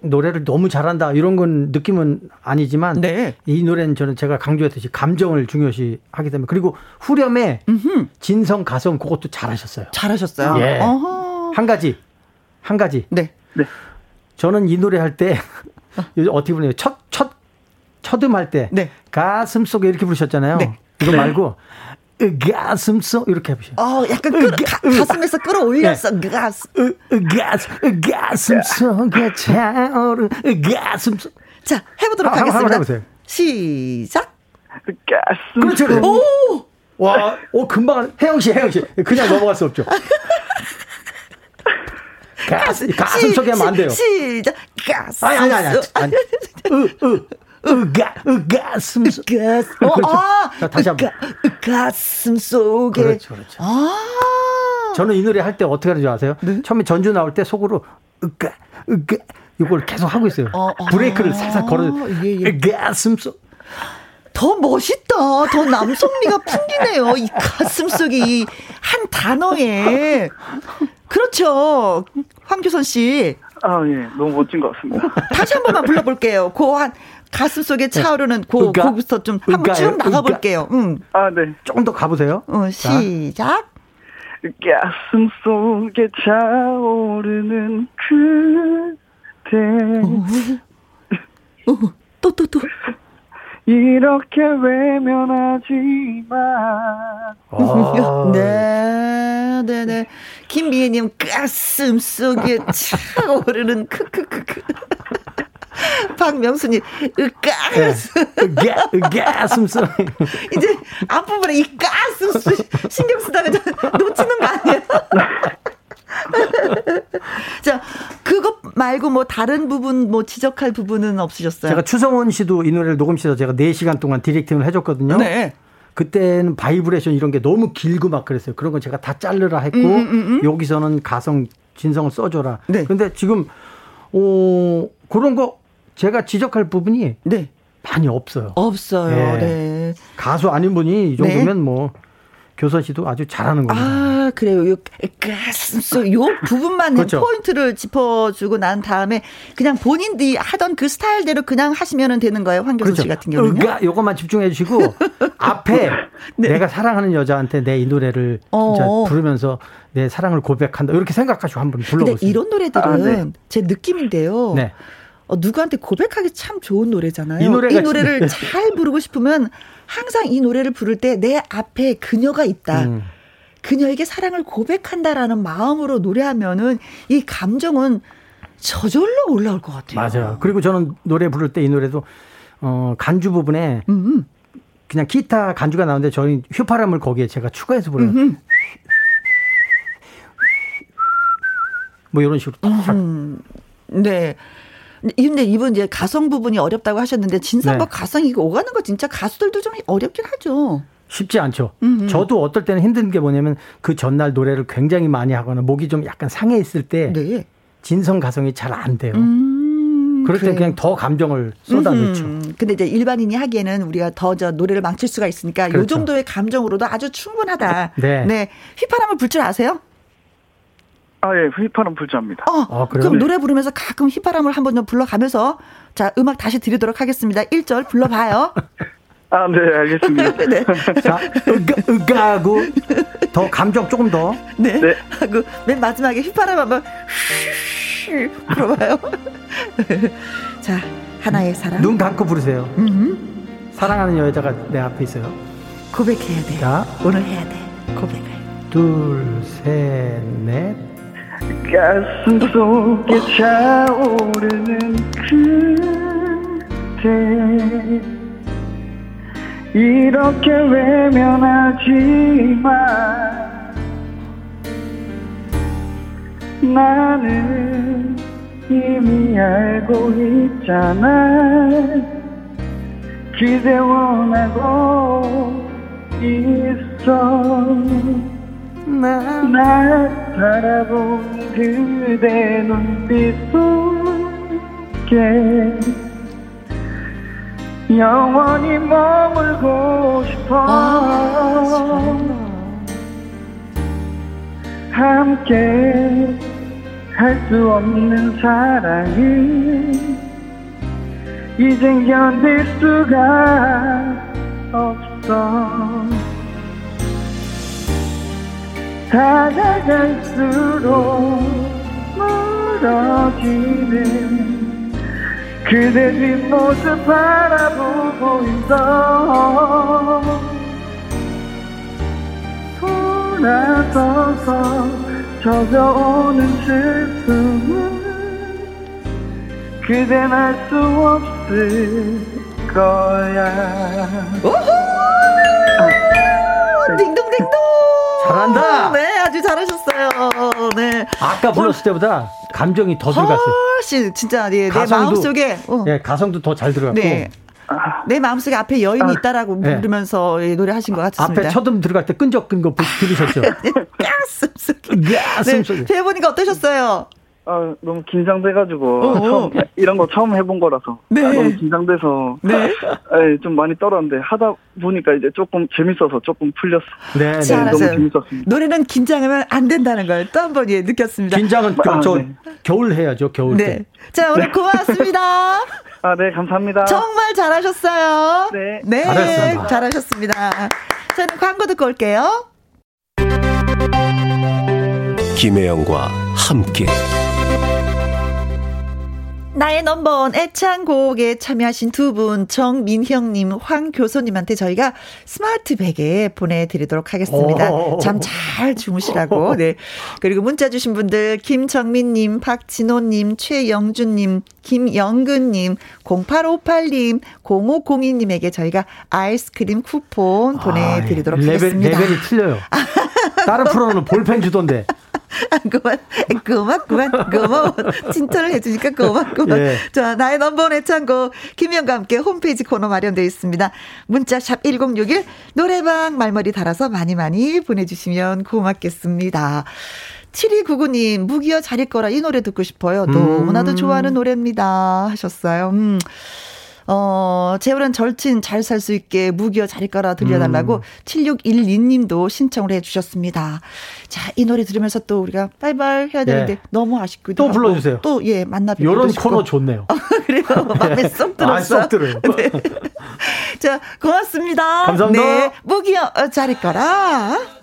노래를 너무 잘한다 이런 건 느낌은 아니지만 네. 이 노래는 저는 제가 강조했듯이 감정을 중요시 하기 때문에 그리고 후렴에 음흠. 진성 가성 그것도 잘하셨어요. 잘하셨어요. 예. 어허. 한 가지 한 가지. 네. 네. 저는 이 노래 할 때 *laughs* 어떻게 보냐 첫, 첫, 첫음 때 네. 가슴 속에 이렇게 부르셨잖아요. 네. 이거 말고 가슴 속 이렇게 해보세요. 어, 약간 끌, 가, 가슴에서 끌어올렸어. 네. 가슴. 가슴, 가슴 속에 차오르 가슴 속. 자, 해보도록 아, 하겠습니다. 해보세요. 시작. 가슴. 그렇죠. 네. 오! 와, 오, 금방, 혜영 씨, 혜영 씨. 그냥 넘어갈 수 없죠. 가슴, 가슴 속에 하면 안 돼요. 시작. 가슴. 아니, 아니, 아니. 아니. 으, 으. 으가, 으가슴 속. 으가슴. 어, 그렇죠. 아, 자, 다시 한 번. 가슴 속에. 그렇죠, 그렇죠. 아. 저는 이 노래 할 때 어떻게 하는지 아세요? 네? 처음에 전주 나올 때 속으로 으가, 으가, 이걸 계속 하고 있어요. 어, 어. 브레이크를 살살 걸어. 예, 예. 가슴 속. 더 멋있다. 더 남성미가 풍기네요. 이 가슴 속이 한 단어에. 그렇죠. 황규선 씨. 아, 예. 너무 멋진 것 같습니다. 다시 한 번만 불러볼게요. 그 한, 가슴 속에 네. 차오르는 그, 으가? 거기서 좀 한번 쭉 나가볼게요. 응. 아, 네. 조금 더 가보세요. 어, 시작. 가슴 속에 차오르는 그대. 어, 또, 또, 또. 이렇게 외면하지 마. 아. *laughs* 네, 네, 네. 김미애님 가슴 속에 *laughs* 차오르는 크크크크. *laughs* 박명수님, 가슴. 네. 가슴 속. 이제 앞부분에 이 가슴 신경 쓰다가 놓치는 거 아니에요? *laughs* 자, 그것 말고 뭐 다른 부분 뭐 지적할 부분은 없으셨어요? 제가 추성원 씨도 이 노래를 녹음실에서 제가 4시간 동안 디렉팅을 해줬거든요. 네. 그때는 바이브레이션 이런 게 너무 길고 막 그랬어요. 그런 건 제가 다 자르라 했고 음, 음, 음. 음. 여기서는 가성 진성을 써줘라. 네. 근데 지금 어 그런 거 제가 지적할 부분이 네. 많이 없어요. 없어요. 네. 네. 가수 아닌 분이 이 정도면 네. 뭐 교선 씨도 아주 잘하는 겁니다. 아, 그래요. 요 가슴 요 부분만 그렇죠. 포인트를 짚어주고 난 다음에 그냥 본인들이 하던 그 스타일대로 그냥 하시면 되는 거예요. 황교선 그렇죠. 씨 같은 경우는. 그러니까 요것만 집중해 주시고 *laughs* 앞에 네. 내가 사랑하는 여자한테 내 이 노래를 진짜 어. 부르면서 내 사랑을 고백한다. 이렇게 생각하시고 한번 불러보세요. 이런 노래들은 아, 네. 제 느낌인데요. 네. 어, 누구한테 고백하기 참 좋은 노래잖아요. 이, 노래가 이 노래를 *laughs* 잘 부르고 싶으면 항상 이 노래를 부를 때 내 앞에 그녀가 있다. 음. 그녀에게 사랑을 고백한다라는 마음으로 노래하면은 이 감정은 저절로 올라올 것 같아요. 맞아요. 그리고 저는 노래 부를 때 이 노래도 어 간주 부분에 음 그냥 기타 간주가 나오는데 저희 휘파람을 거기에 제가 추가해서 불러요. 음흠. 뭐 이런 식으로. 음. 네. 근데 이분 이제 가성 부분이 어렵다고 하셨는데 진상과 네. 가성 이거 오가는 거 진짜 가수들도 좀 어렵긴 하죠. 쉽지 않죠. 음음. 저도 어떨 때는 힘든 게 뭐냐면 그 전날 노래를 굉장히 많이 하거나 목이 좀 약간 상해 있을 때 네. 진성 가성이 잘 안 돼요. 음, 그럴 때 그냥 더 감정을 쏟아놓죠. 근데 이제 일반인이 하기에는 우리가 더 저 노래를 망칠 수가 있으니까 그렇죠. 요 정도의 감정으로도 아주 충분하다. 네. 네. 휘파람을 불 줄 아세요? 아, 예, 휘파람 불줄 압니다. 어, 아, 그럼 노래 부르면서 가끔 휘파람을 한번 좀 불러가면서 자, 음악 다시 드리도록 하겠습니다. 1절 불러봐요. 아, 네, 알겠습니다. *laughs* 네. 자, 으가, 으가하고 더 감정 조금 더. 네. 네. 하고 맨 마지막에 휘파람 한번 불어봐요. *laughs* 자, 하나의 사랑. 눈 감고 부르세요. 음흠. 사랑하는 여자가 내 앞에 있어요. 고백해야 돼. 자, 오늘 해야 돼. 고백을. 둘, 셋, 넷. 가슴 속에 차오르는 그대. 이렇게 외면하지만 나는 이미 알고 있잖아. 그대 원하고 있어 날 바라본 그대 눈빛 속에 영원히 머물고 싶어. 아, 함께 할 수 없는 사랑을 이젠 견딜 수가 없어 다가갈수록 멀어지는 그대 뒷모습 바라보고 있어. 돌아서서 젖어오는 슬픔은 그댄 알수 없을 거야. 딩동댕동 잘한다 네 아주 잘하셨어요 네 아까 불렀을 때보다 감정이 더 들어갔어요. 훨씬 진짜 네, 내 마음속에 어. 예, 가성도 더 잘 들어갔고. 네. 내 마음속에 앞에 여인이 아, 있다라고 네. 부르면서 노래하신 것 같습니다. 앞에 첫음 들어갈 때 끈적끈 거 *laughs* 들으셨죠? 가슴 소리. 가슴 소리. 네, 해보니까 어떠셨어요? 아, 너무 긴장돼가지고, 어, 어. 처음, 이런 거 처음 해본 거라서. 네. 아, 너무 긴장돼서. 네. 네. *laughs* 좀 많이 떨었는데, 하다 보니까 이제 조금 재밌어서 조금 풀렸어. 네, 네. 너무 재밌었습니다. 노래는 긴장하면 안 된다는 걸 또 한 번 예, 느꼈습니다. 긴장은 아, 저, 네. 겨울 해야죠, 겨울 네. 때. 자, 오늘 네. 고맙습니다. *laughs* 아, 네, 감사합니다. 정말 잘하셨어요. 네. 네. 잘하셨습니다. 잘하셨습니다. 저는 광고 듣고 올게요. 김혜영과 함께. 나의 넘버원 애창곡에 참여하신 두 분, 정민형님, 황교선님한테 저희가 스마트 베개 보내드리도록 하겠습니다. 잠 잘 주무시라고. *laughs* 네. 그리고 문자 주신 분들, 김정민님, 박진호님, 최영준님, 김영근님, 0858님, 0502님에게 저희가 아이스크림 쿠폰 보내드리도록 아, 하겠습니다. 레벨이 틀려요. 다른 프로는 볼펜 주던데. 아, 그만, 그만, 그만, 고마워. 칭찬을 해주니까 고맙구만. 예. 자, 나의 넘버원 애창곡, 김영과 함께 홈페이지 코너 마련되어 있습니다. 문자샵 1061, 노래방 말머리 달아서 많이 많이 보내주시면 고맙겠습니다. 7299님, 무기여 자릴 거라 이 노래 듣고 싶어요. 너무나도 음. 좋아하는 노래입니다. 하셨어요. 음. 어, 재활은 절친 잘 살 수 있게 무기여 자리가라 들려달라고 음. 7612님도 신청을 해 주셨습니다. 자, 이 노래 들으면서 또 우리가 바이바이 해야 되는데 네. 너무 아쉽기도 또 불러주세요. 또, 예, 만나 뵙고 이런 코너 좋네요. 그래요. 마음에 쏙 *laughs* 들었어요. 아, 쏙 들어요. *laughs* 네. 자, 고맙습니다. 감사합니다. 네, 무기여 자리가라.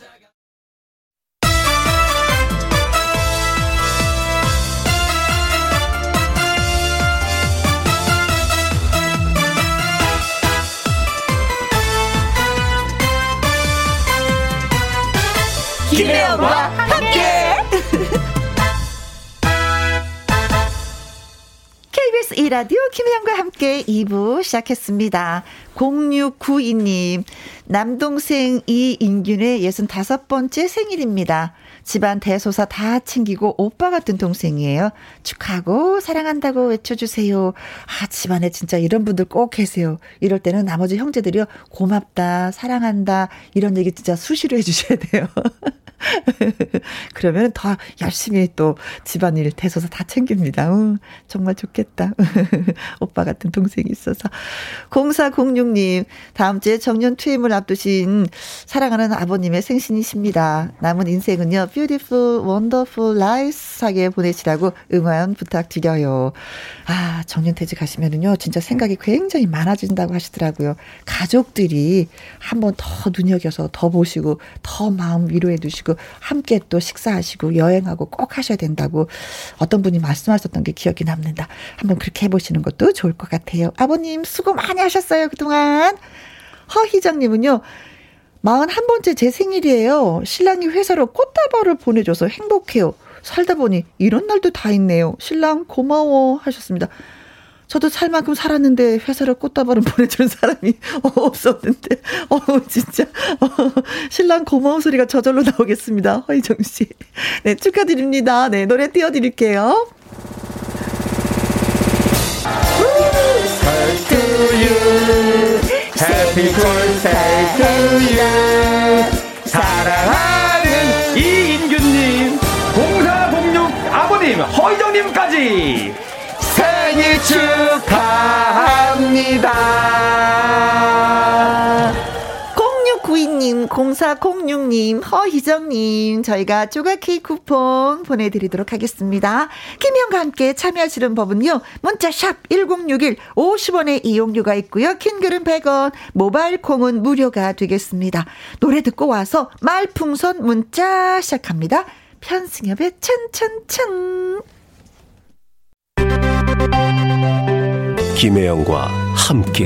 김혜영과 함께. *laughs* KBS 이라디오 김혜영과 함께 2부 시작했습니다. 0692님, 남동생 이인균의 65번째 생일입니다. 집안 대소사 다 챙기고 오빠 같은 동생이에요. 축하하고 사랑한다고 외쳐주세요. 아, 집안에 진짜 이런 분들 꼭 계세요. 이럴 때는 나머지 형제들이요. 고맙다, 사랑한다, 이런 얘기 진짜 수시로 해주셔야 돼요. *laughs* 그러면 더 열심히 또 집안일 대소사 다 챙깁니다. 응, 정말 좋겠다. *laughs* 오빠 같은 동생이 있어서. 0406님, 다음 주에 정년 퇴임을 앞두신 사랑하는 아버님의 생신이십니다. 남은 인생은요, beautiful, wonderful lives 하게 보내시라고 응원 부탁드려요. 아, 정년 퇴직 하시면은요, 진짜 생각이 굉장히 많아진다고 하시더라고요. 가족들이 한번 더 눈여겨서 더 보시고, 더 마음 위로해 두시고, 함께 또 식사하시고, 여행하고 꼭 하셔야 된다고 어떤 분이 말씀하셨던 게 기억이 남는다. 한번 그렇게 해보시는 것도 좋을 것 같아요. 아버님, 수고 많이 하셨어요, 그동안. 허희정님은요, 41번째 제 생일이에요. 신랑이 회사로 꽃다발을 보내줘서 행복해요. 살다 보니 이런 날도 다 있네요. 신랑 고마워 하셨습니다. 저도 살 만큼 살았는데 회사로 꽃다발을 *laughs* 보내주는 사람이 *laughs* 없었는데, 어, 진짜, 어, 신랑 고마운 소리가 저절로 나오겠습니다. 허희정 씨. 네, 축하드립니다. 네, 노래 띄워드릴게요. Happy birthday to you. 사랑하는 이인규님, 0406 아버님, 허이정님까지 생일 축하합니다. 0692님, 0406님, 허희정님, 저희가 조각 케이크 쿠폰 보내드리도록 하겠습니다. 김현과 함께 참여하시는 법은요, 문자샵 1061, 50원의 이용료가 있고요, 킹글은 100원, 모바일 콩은 무료가 되겠습니다. 노래 듣고 와서 말풍선 문자 시작합니다. 편승엽의 찬찬찬. 김혜영과 함께.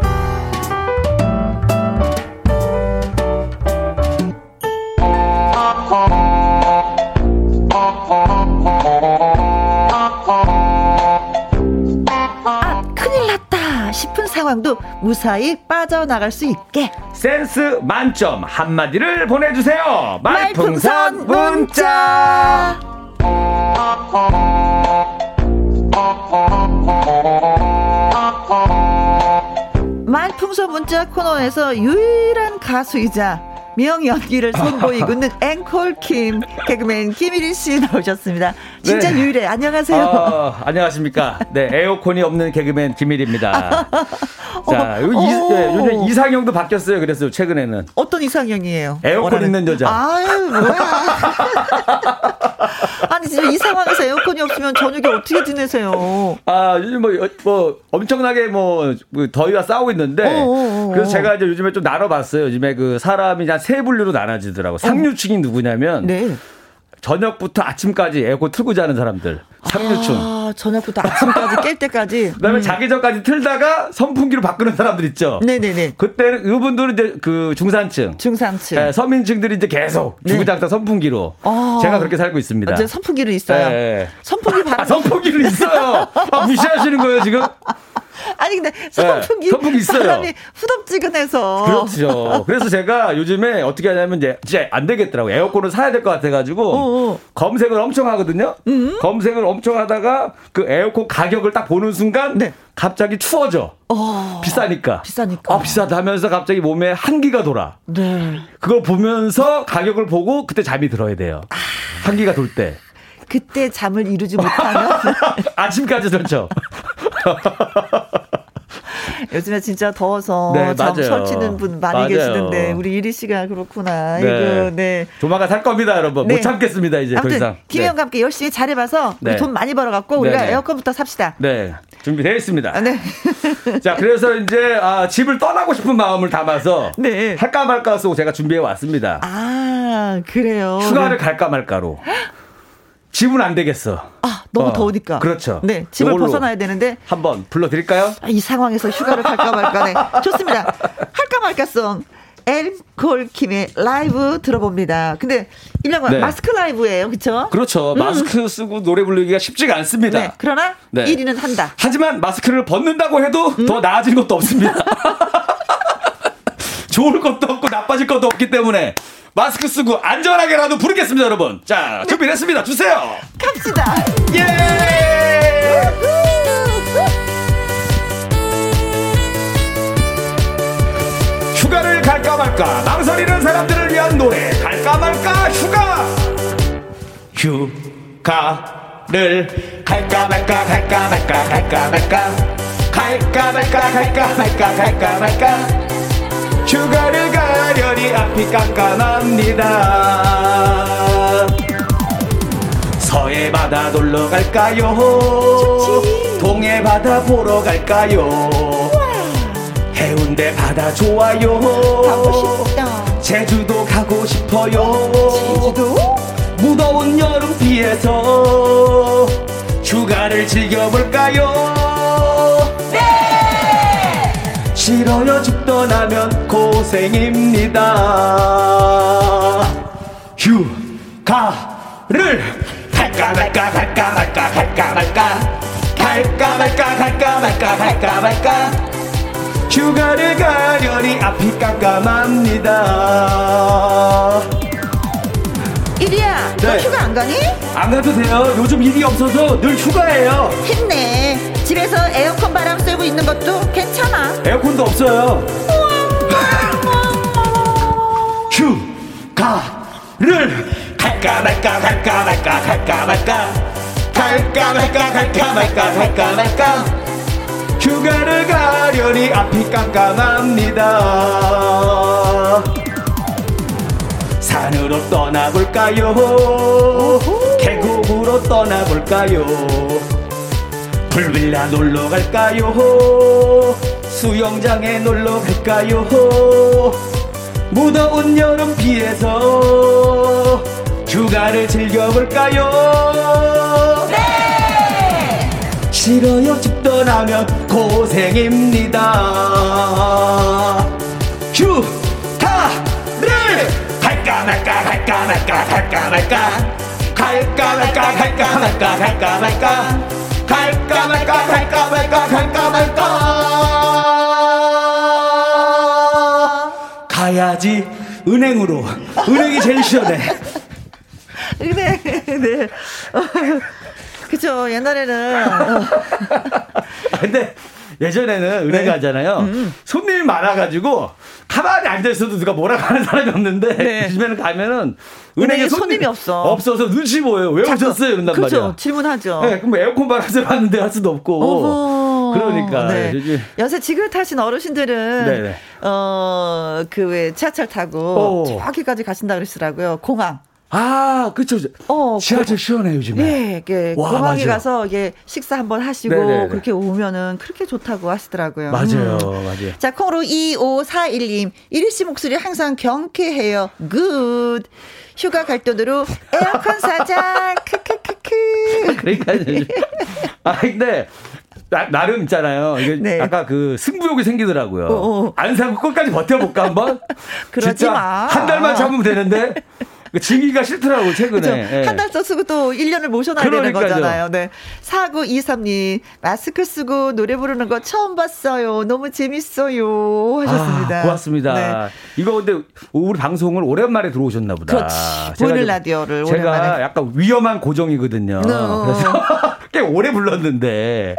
상황도 무사히 빠져나갈 수 있게. 센스 만점 한마디를 보내주세요. 말풍선 문자. 말풍선 문자 코너에서 유일한 가수이자 명연기를 선보이고 *laughs* 있는 앵콜 김 개그맨 김일희 씨 나오셨습니다. 진짜 네. 유일해. 안녕하세요. 어, 안녕하십니까. 네, 에어컨이 없는 개그맨 김일입니다. *laughs* 자, 어, 이, 네, 요즘 이상형도 바뀌었어요. 그래서 최근에는 어떤 이상형이에요? 에어컨 원하는... 있는 여자. 아유 뭐야. *laughs* 아니 진짜 이 상황에서 에어컨이 없으면 저녁에 어떻게 지내세요? 아 요즘 뭐, 뭐 엄청나게 뭐, 뭐 더위와 싸우고 있는데 어어어어. 그래서 제가 이제 요즘에 좀 나눠봤어요. 요즘에 그 사람이 한 세 분류로 나눠지더라고. 상류층이 누구냐면 네. 저녁부터 아침까지 에어컨 틀고 자는 사람들. 상류층. 아, 저녁부터 아침까지 깰 때까지. *laughs* 그다음에 음. 자기 전까지 틀다가 선풍기로 바꾸는 사람들 있죠. 네네네. 그때는 이분들은 이제 그 중산층. 중산층. 네, 서민층들이 이제 계속 네. 주구장창 선풍기로. 아. 제가 그렇게 살고 있습니다. 아, 선풍기를 있어요. 네. 선풍기 바 아, 선풍기를 있어요. 아, 무시하시는 거예요 지금? 아니 근데 선풍기, 네, 선풍기 있어요. 사람이 후덥지근해서. 그렇죠. 그래서 제가 요즘에 어떻게 하냐면 이제 이제 안 되겠더라고. 에어컨을 사야 될 것 같아가지고 어어. 검색을 엄청 하거든요. 음. 검색을 엄청 하다가 그 에어컨 가격을 딱 보는 순간 네. 갑자기 추워져. 어. 비싸니까. 비싸니까. 아, 비싸다 하면서 갑자기 몸에 한기가 돌아. 네. 그걸 보면서 가격을 보고 그때 잠이 들어야 돼요. 아. 한기가 돌 때. 그때 잠을 이루지 못하면 *laughs* 아침까지 그렇죠. *laughs* 요즘에 진짜 더워서 네, 잠 설치는 분 많이 맞아요. 계시는데 우리 이리 씨가 그렇구나. 네. 이거 네. 조만간 살 겁니다, 여러분. 네. 못 참겠습니다, 이제 더 이상. 김혜영과 함께 열심히 잘해봐서 네. 돈 많이 벌어갖고 우리가 네, 네. 에어컨부터 삽시다. 네. 준비되어 있습니다. 아, 네. *laughs* 자, 그래서 이제 아, 집을 떠나고 싶은 마음을 담아서 네. 할까 말까 쓰고 제가 준비해 왔습니다. 아, 그래요. 휴가를 갈까 말까로. *gasps* 집은 안 되겠어. 아, 너무 어, 더우니까. 그렇죠. 네, 집을 벗어나야 되는데. 한번 불러드릴까요? 아, 이 상황에서 휴가를 갈까 말까. 네. *laughs* 좋습니다. 할까 말까송. 엠콜킴의 라이브 들어봅니다. 근데 일년 네. 마스크 라이브예요, 그렇죠? 그렇죠. 음. 마스크 쓰고 노래 부르기가 쉽지가 않습니다. 네. 그러나 네. 1위는 한다. 하지만 마스크를 벗는다고 해도 음. 더 나아진 것도 없습니다. *laughs* 좋을 것도 없고 나빠질 것도 없기 때문에 마스크 쓰고 안전하게라도 부르겠습니다, 여러분. 자, 준비됐습니다. 주세요. 갑시다. 예! 휴가를 갈까 말까 망설이는 사람들을 위한 노래 갈까 말까 휴가 휴가를 갈까 말까 갈까 말까 갈까 말까 갈까 말까 갈까 말까 갈까 말까 휴가를 가려니 앞이 깜깜합니다. 서해 바다 놀러 갈까요? 동해 바다 보러 갈까요? 해운대 바다 좋아요? 가고 싶다. 제주도 가고 싶어요? 제주도? 무더운 여름 비에서 휴가를 즐겨볼까요 싫어요 집 떠나면 고생입니다. 휴가를 갈까 말까 갈까 말까 갈까 말까 갈까 말까 갈까 말까 갈까 말까. 휴가를 가려니 앞이 깜깜합니다 이리야 네. 너 휴가 안 가니? 안 가도 돼요 요즘 일이 없어서 늘 휴가예요 힘내 집에서 에어컨 바람 쐬고 있는 것도 괜찮아. 에어컨도 없어요. *laughs* 휴가를 갈까 말까 갈까 말까 갈까 말까 갈까 말까 갈까 말까 갈까 말까 휴가를 가려니 앞이 깜깜합니다. 산으로 떠나볼까요? 계곡으로 떠나볼까요? 풀빌라 놀러 갈까요? 수영장에 놀러 갈까요? 무더운 여름 비에서 휴가를 즐겨볼까요? 네! 싫어요 집 떠나면 고생입니다 갈까 갈까 말까? 갈까 말까 갈까 말까 갈까 말까? 갈까 말까 갈까 말까 갈까 말까? 가야지. 은행으로. 은행이 제일 시원해. 은행 네. 어, 그쵸. 옛날에는 어. 아, 근데 예전에는 은행 네. 가잖아요. 음. 손님이 많아가지고 가만히 앉아 있어도 누가 뭐라고 하는 사람이 없는데 네. *laughs* 요즘에는 가면은 은행에 손님, 손님이 없어. 없어서 눈치 보여요. 왜 자꾸, 오셨어요? 이런단 그렇죠. 말이야. 질문하죠. 네, 그럼 에어컨 바람 쐬러 왔는데 할 수도 없고. 어허. 그러니까. 네. 요새 지긋하신 어르신들은 네, 네. 어 그 왜 지하철 타고 오. 저기까지 가신다 그러시더라고요. 공항. 아, 그쵸. 어, 지하철 고, 시원해, 요즘에. 네, 예, 공항에 가서 예, 식사 한번 하시고 네네네. 그렇게 오면은 그렇게 좋다고 하시더라고요. 맞아요, 음. 맞아요. 자, 콩으로 2541님. 이리 씨 목소리 항상 경쾌해요. good. 휴가 갈 돈으로 에어컨 사자. *laughs* 크크크크. 그러니까. *laughs* 아, 근데. 나, 나름 있잖아요. 이게 네. 아까 그 승부욕이 생기더라고요. 어어. 어. 안 사고 끝까지 버텨볼까 한번? *laughs* 그러지 마. 한 달만 참으면 되는데. 지기가 싫더라고, 최근에. 네. 한달 써쓰고 또 1년을 모셔놔야 그러니까요. 되는 거잖아요. 네. 4923님, 마스크 쓰고 노래 부르는 거 처음 봤어요. 너무 재밌어요. 하셨습니다. 아, 고맙습니다. 네. 이거 근데 우리 방송을 오랜만에 들어오셨나 보다. 그렇지. 보이는 라디오를 제가 오랜만에. 약간 위험한 고정이거든요. 어. 그래서 *laughs* 꽤 오래 불렀는데.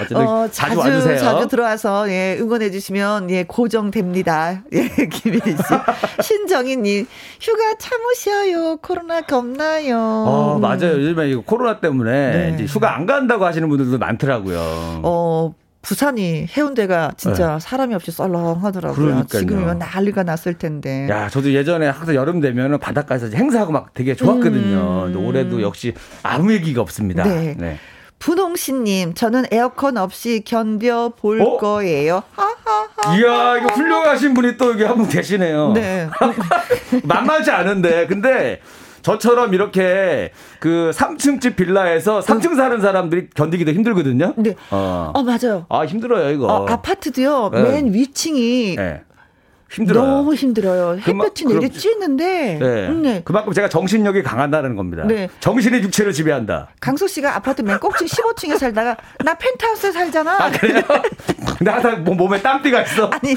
어쨌든 어, 자주, 자주 와주세요. 자주 들어와서 예, 응원해 주시면 예, 고정됩니다. 예, *laughs* 김혜리 씨. 신정희님 휴가 참으 셔요. 코로나 겁나요. 어 맞아요. 요즘에 이거 코로나 때문에 네. 이제 휴가 안 간다고 하시는 분들도 많더라고요. 어 부산이 해운대가 진짜 네. 사람이 없이 썰렁하더라고요. 그러니까요. 지금이면 난리가 났을 텐데. 야, 저도 예전에 항상 여름 되면 바닷가에서 행사하고 막 되게 좋았거든요. 음. 올해도 역시 아무 얘기가 없습니다. 네. 네. 분홍씨님, 저는 에어컨 없이 견뎌 볼 어? 거예요. 하하하. 이야, 이거 훌륭하신 분이 또 여기 한 분 계시네요. 네. *laughs* 만만치 않은데, 근데 저처럼 이렇게 그 3층 집 빌라에서 3층 사는 사람들이 견디기도 힘들거든요. 네. 어, 어 맞아요. 아, 힘들어요, 이거. 어, 아파트도요, 네. 맨 위층이 네. 힘들어요. 너무 힘들어요. 햇볕이 내리 찌는데. 네. 음, 네. 그만큼 제가 정신력이 강하다는 겁니다. 네. 정신의 육체를 지배한다. 강소 씨가 아파트 맨 꼭지 15층에 살다가 나 펜트하우스에 살잖아. 아, 그래요? 근데 항상 뭐 몸에 땀띠가 있어. 아니,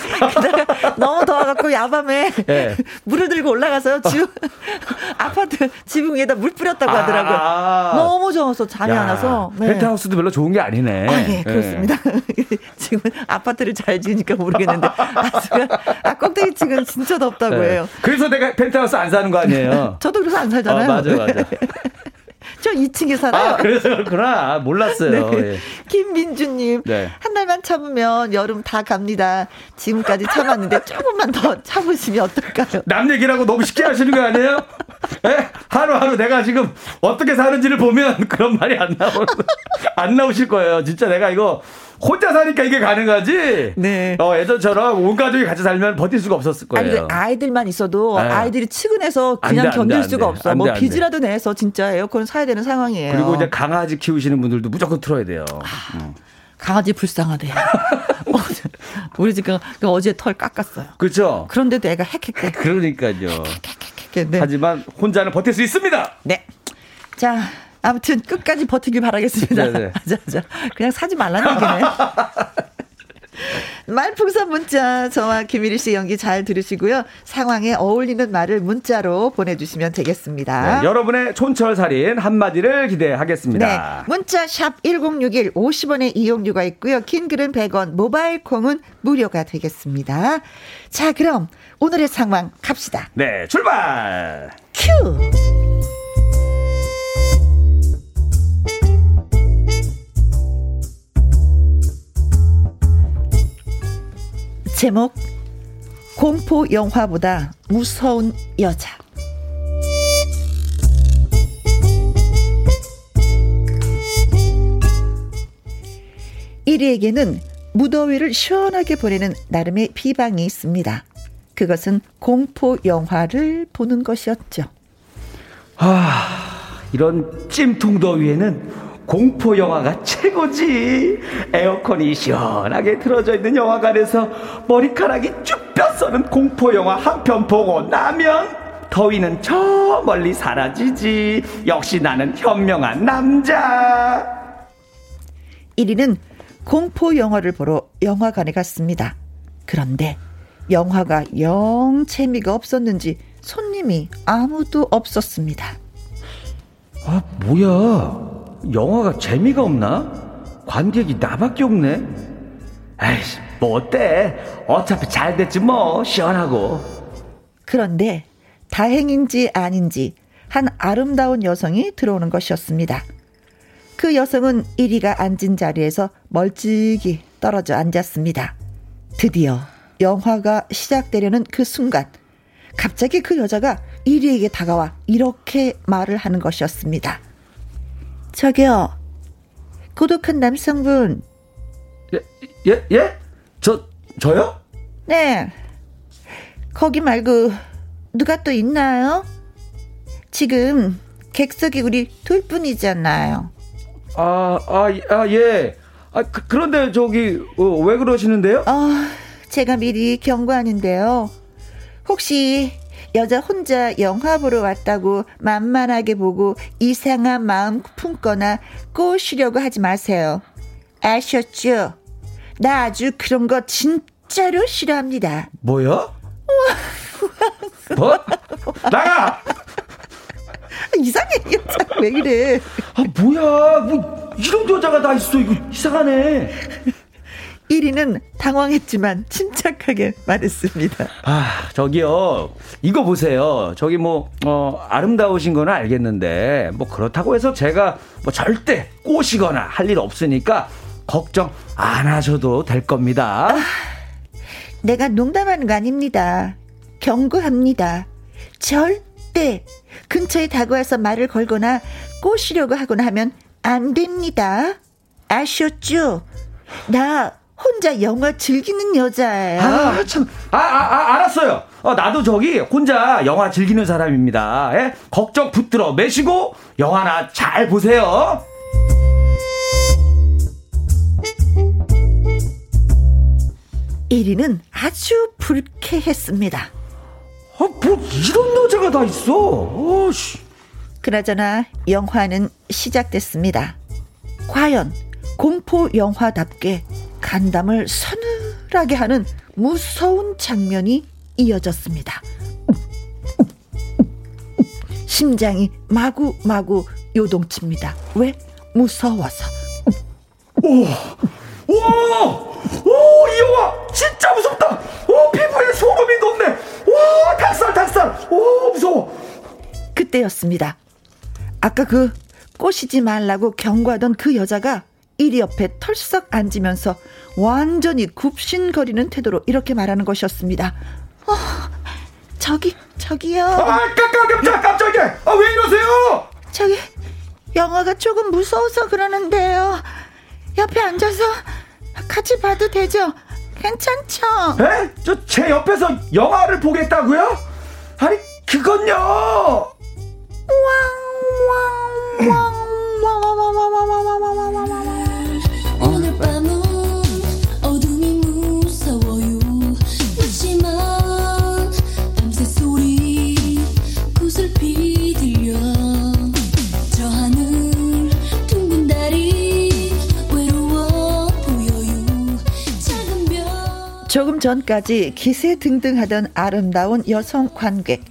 너무 더워갖고 야밤에 네. 물을 들고 올라가서요. 지금 아파트 지붕 위에다 물 뿌렸다고 아, 하더라고요. 아, 아. 너무 더워서 잠이 야, 안 와서. 네. 펜트하우스도 별로 좋은 게 아니네. 아, 네, *laughs* 그렇습니다. 지금 아파트를 잘 지으니까 모르겠는데. 아, 껍데기 층은 진짜 덥다고 네. 해요. 그래서 내가 펜트하우스 안 사는 거 아니에요? 저도 그래서 안 살잖아요. 어, 맞아, 맞아. 저 2층에 살아요. 아, 그래서 그렇구나. 아, 몰랐어요. 네. 예. 김민주님, 네. 한 달만 참으면 여름 다 갑니다. 지금까지 참았는데 조금만 더 참으시면 어떨까요? 남 얘기라고 너무 쉽게 하시는 거 아니에요? 네? 하루하루 내가 지금 어떻게 사는지를 보면 *laughs* 그런 말이 안 나오, 안 나오실 거예요. 진짜 내가 이거 혼자 사니까 이게 가능하지. 네. 어, 예전처럼 온 가족이 같이 살면 버틸 수가 없었을 거예요. 아니, 아이들만 있어도 네. 아이들이 측은해서 그냥 돼, 견딜 돼, 수가 없어. 뭐 빚이라도 내서 진짜 에어컨 사야 되는 상황이에요. 그리고 이제 강아지 키우시는 분들도 무조건 틀어야 돼요. 아, 음. 강아지 불쌍하대. *laughs* 우리 지금 그 어제 털 깎았어요. 그렇죠. 그런데도 애가 핵핵해. 그러니까요. 네. 하지만 혼자는 버틸 수 있습니다. 네. 자, 아무튼 끝까지 버티길 바라겠습니다. 네네. 자, 자. 그냥 사지 말라는 얘기네. *laughs* 말풍선 문자 저와 김일희 씨 연기 잘 들으시고요. 상황에 어울리는 말을 문자로 보내주시면 되겠습니다. 네, 여러분의 촌철살인 한마디를 기대하겠습니다. 네, 문자 샵 1061 50원의 이용료가 있고요. 긴 글은 100원 모바일 콩은 무료가 되겠습니다. 자 그럼 오늘의 상황 갑시다. 네 출발 큐 제목 공포 영화보다 무서운 여자 이리에게는 무더위를 시원하게 보내는 나름의 비방이 있습니다. 그것은 공포 영화를 보는 것이었죠. 아, 이런 찜통 더위에는 공포 영화가 최고지. 에어컨이 시원하게 틀어져 있는 영화관에서 머리카락이 쭉 뼈서는 공포 영화 한 편 보고 나면 더위는 저 멀리 사라지지. 역시 나는 현명한 남자. 1위는 공포 영화를 보러 영화관에 갔습니다. 그런데 영화가 영 재미가 없었는지 손님이 아무도 없었습니다. 아, 뭐야. 영화가 재미가 없나? 관객이 나밖에 없네? 아이씨, 뭐 어때? 어차피 잘 됐지 뭐, 시원하고. 그런데 다행인지 아닌지 한 아름다운 여성이 들어오는 것이었습니다. 그 여성은 1위가 앉은 자리에서 멀찍이 떨어져 앉았습니다. 드디어 영화가 시작되려는 그 순간, 갑자기 그 여자가 1위에게 다가와 이렇게 말을 하는 것이었습니다. 저기요, 고독한 남성분. 예, 예, 예? 저, 저요? 네. 거기 말고, 누가 또 있나요? 지금, 객석이 우리 둘 뿐이잖아요. 아, 아, 아, 예. 아, 그, 런데 저기, 어, 왜 그러시는데요? 아, 제가 미리 경고하는데요. 혹시 여자 혼자 영화 보러 왔다고 만만하게 보고 이상한 마음 품거나 꼬시려고 하지 마세요. 아셨죠? 나 아주 그런 거 진짜로 싫어합니다. 뭐야? 뭐? 나가! 이상해, 여자. 왜 그래? 아, 뭐야. 뭐, 이런 여자가 다 있어. 이거 이상하네. 1위는 당황했지만 침착하게 말했습니다. 아, 저기요. 이거 보세요. 저기 뭐, 어, 아름다우신 거는 알겠는데, 뭐 그렇다고 해서 제가 뭐 절대 꼬시거나 할 일 없으니까 걱정 안 하셔도 될 겁니다. 아, 내가 농담하는 거 아닙니다. 경고합니다. 절대 근처에 다가와서 말을 걸거나 꼬시려고 하거나 하면 안 됩니다. 아셨죠? 나 혼자 영화 즐기는 여자예요. 아, 참. 아, 아, 아 알았어요. 어, 나도 저기 혼자 영화 즐기는 사람입니다. 예? 걱정 붙들어 매시고 영화나 잘 보세요. 이리는 아주 불쾌했습니다. 아, 뭐 이런 여자가 다 있어. 어씨. 그나저나 영화는 시작됐습니다. 과연 공포 영화답게 간담을 서늘하게 하는 무서운 장면이 이어졌습니다. 심장이 마구마구 요동칩니다. 왜? 무서워서. 오, 오, 오, 이 영화 진짜 무섭다. 오, 피부에 소름이 돋네. 오, 닭살, 닭살. 오, 무서워. 그때였습니다. 아까 그 꼬시지 말라고 경고하던 그 여자가 이리 옆에 털썩 앉으면서 완전히 굽신거리는 태도로 이렇게 말하는 것이었습니다. 어, 저기, 저기요. 아, 깜짝, 깜짝, 깜짝이야. 아, 왜 이러세요? 저기, 영화가 조금 무서워서 그러는데요. 옆에 앉아서 같이 봐도 되죠? 괜찮죠? 에? 저 제 옆에서 영화를 보겠다고요? 아니, 그건요. 왕, 왕, 왕, 왕, 왕, 왕, 왕, 왕, 왕, 왕, 왕, 전까지 기세 등등하던 아름다운 여성 관객.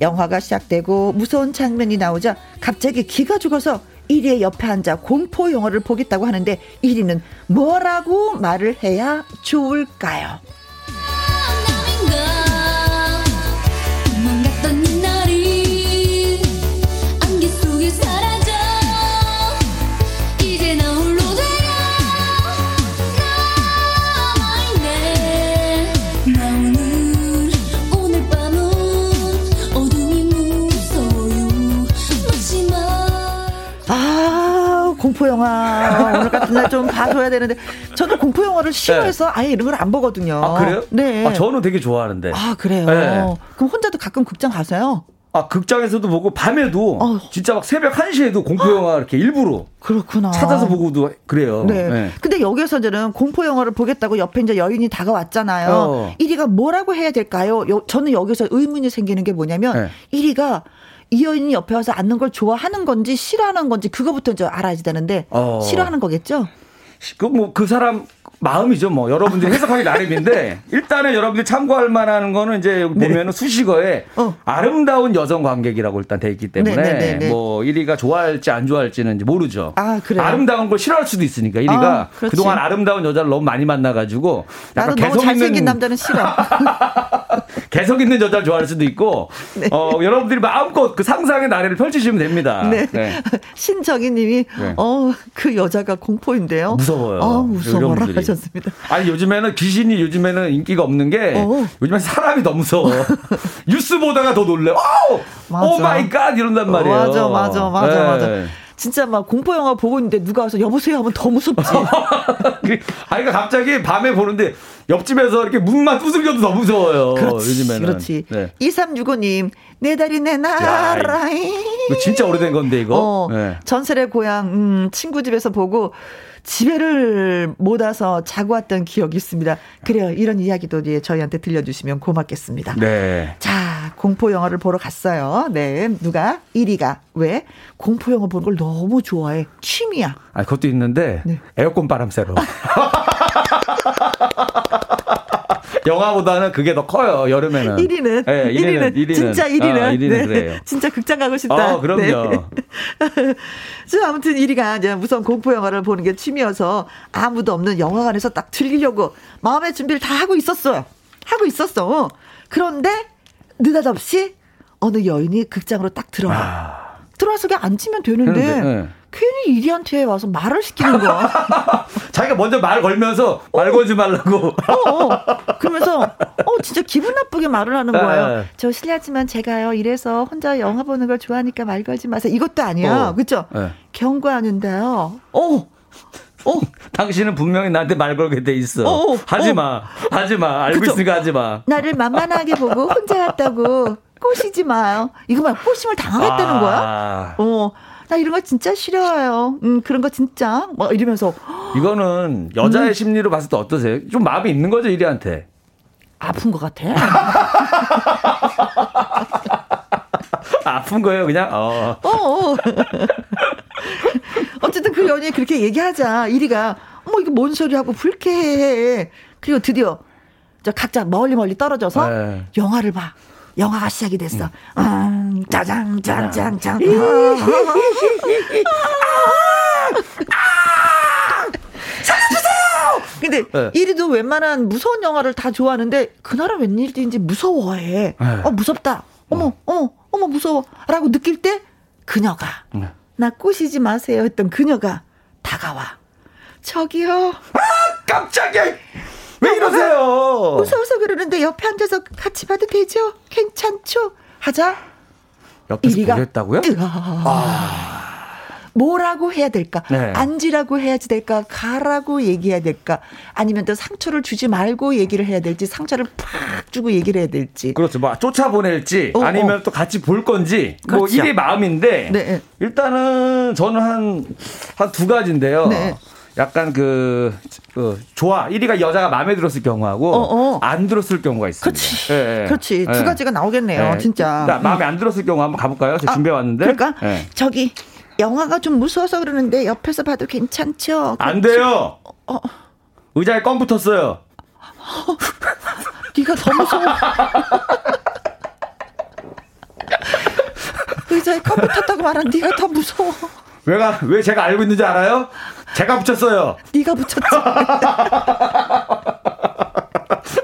영화가 시작되고 무서운 장면이 나오자 갑자기 기가 죽어서 1위의 옆에 앉아 공포 영화를 보겠다고 하는데 1위는 뭐라고 말을 해야 좋을까요? 공포 영화 *laughs* 오늘 같은 날 좀 봐줘야 되는데 저는 공포 영화를 싫어해서 네. 아예 이런 걸 안 보거든요. 아 그래요? 네. 아, 저는 되게 좋아하는데. 아 그래요. 네. 그럼 혼자도 가끔 극장 가세요? 아, 극장에서도 보고 밤에도 어. 진짜 막 새벽 1시에도 공포 영화 이렇게 일부러 그렇구나. 찾아서 보고도 그래요. 네. 네. 근데 여기서 이제는 공포 영화를 보겠다고 옆에 이제 여인이 다가왔잖아요. 어. 1위가 뭐라고 해야 될까요? 요, 저는 여기서 의문이 생기는 게 뭐냐면 네. 1위가 이 여인이 옆에 와서 앉는 걸 좋아하는 건지 싫어하는 건지 그거부터 이제 알아야 되는데 어. 싫어하는 거겠죠? 그 뭐그 그 사람 마음이죠. 뭐 여러분들이 해석하기 나름인데 일단은 여러분들이 참고할 만한 거는 이제 네. 보면은 수식어에 어. 아름다운 여성 관객이라고 일단 돼 있기 때문에 네, 네, 네, 뭐 1위가 좋아할지 안 좋아할지는 이제 모르죠. 아, 그래요? 아름다운 걸 싫어할 수도 있으니까 1위가 아, 그동안 아름다운 여자를 너무 많이 만나 가지고 약간 개성 너무 잘생긴 있는 남자는 싫어. *laughs* 개성 있는 여자를 좋아할 수도 있고 네. 어 여러분들이 마음껏 그 상상의 나래를 펼치시면 됩니다. 네. 네. *laughs* 신정희 님이 어 그 여자가 공포인데요. 무서워요. 아, 무서워라 하셨습니다. 아니 요즘에는 귀신이 요즘에는 인기가 없는 게 어. 요즘에 사람이 너무 무서워. *laughs* 뉴스 보다가 더 놀래. oh my god 이런단 말이에요. 맞아 맞아 맞아 네. 맞아. 진짜 막 공포 영화 보고 있는데 누가 와서 여보세요 하면 더 무섭지. *laughs* 아이가 갑자기 밤에 보는데 옆집에서 이렇게 문만 두들겨도 더 무서워요. 그렇지, 요즘에는. 그렇지. 네. 2365님, 내 다리 내 나라이. 이거 진짜 오래된 건데, 이거. 어, 네. 전설의 고향, 음, 친구 집에서 보고 집에를 못 와서 자고 왔던 기억이 있습니다. 그래요. 이런 이야기도 예, 저희한테 들려주시면 고맙겠습니다. 네. 자, 공포 영화를 보러 갔어요. 네. 누가? 1위가. 왜? 공포 영화 보는 걸 너무 좋아해. 취미야. 아, 그것도 있는데 네. 에어컨 바람 쐬러. *laughs* 영화보다는 그게 더 커요, 여름에는. 1위는. 네, 1위는. 1위는. 진짜 1위는. 아, 1위는 네. 그래요. *laughs* 진짜 극장 가고 싶다. 어, 그럼요. 네. *laughs* 아무튼 1위가 이제 무서운 공포 영화를 보는 게 취미여서 아무도 없는 영화관에서 딱 즐기려고 마음의 준비를 다 하고 있었어요. 하고 있었어. 그런데 느닷없이 어느 여인이 극장으로 딱 들어와. 아. 들어와서 그냥 앉으면 되는데. 네. 괜히 이리한테 와서 말을 시키는 거야. *laughs* 자기가 먼저 말 걸면서 말 어. 걸지 말라고. 어, 어. 그러면서 어 진짜 기분 나쁘게 말을 하는 거예요. 네. 저 실례지만 제가요 이래서 혼자 영화 보는 걸 좋아하니까 말 걸지 마세요. 이것도 아니야, 어. 그렇죠? 네. 경고하는데요. 어. 어. *laughs* 당신은 분명히 나한테 말 걸게 돼 있어. 어, 어. 하지 마. 하지 마. 알고 그쵸? 있으니까 하지 마. 나를 만만하게 보고 혼자 왔다고 꼬시지 마요. 이거 말 꼬심을 당하겠다는 아. 거야? 어. 나 이런 거 진짜 싫어요. 음, 그런 거 진짜. 뭐 이러면서. 이거는 여자의 음. 심리로 봤을 때 어떠세요? 좀 마음이 있는 거죠, 이리한테? 아픈 것 같아. *laughs* 아픈 거예요, 그냥? 어. 어. 어. 어쨌든 그 연예인 그렇게 얘기하자. 이리가, 어머, 이게 뭔 소리 하고 불쾌해. 그리고 드디어, 저 각자 멀리 멀리 떨어져서 네. 영화를 봐. 영화가 시작이 됐어. 음, 짜장, 짠, 짠, 살려주세요! 근데 네. 이리도 웬만한 무서운 영화를 다 좋아하는데 그날은 웬일인지 무서워해. 네. 어 무섭다. 어머 어. 어머 어머 무서워. 라고 느낄 때 그녀가 네. 나 꼬시지 마세요 했던 그녀가 다가와. 저기요. 아 깜짝이야. 왜 이러세요? 무서워서 그러는데 옆에 앉아서 같이 봐도 되죠? 괜찮죠? 하자. 옆에서 이리가, 보겠다고요? 아. 뭐라고 해야 될까? 네. 앉으라고 해야지 될까? 가라고 얘기해야 될까? 아니면 또 상처를 주지 말고 얘기를 해야 될지, 상처를 팍 주고 얘기를 해야 될지. 그렇죠. 뭐 쫓아보낼지, 어, 아니면 어. 또 같이 볼 건지, 뭐 그렇죠. 뭐 일이 마음인데, 네. 일단은 저는 한, 한 두 가지인데요. 네. 약간 그, 그 좋아 1위가 여자가 마음에 들었을 경우하고 어, 어. 안 들었을 경우가 있습니다. 그렇지, 네, 그렇지 네. 두 가지가 나오겠네요, 네. 진짜. 나, 마음에 안 들었을 경우 한번 가볼까요? 제가 아, 준비해 왔는데. 그러니까 저기 영화가 좀 무서워서 그러는데 옆에서 봐도 괜찮죠? 안 돼요. 어. 의자에 껌 붙었어요. *laughs* 네가 더 무서워. *laughs* 의자에 껌 붙었다고 말한 네가 더 무서워. 왜가 왜 제가 알고 있는지 알아요? 제가 붙였어요. 네가 붙였지. *laughs*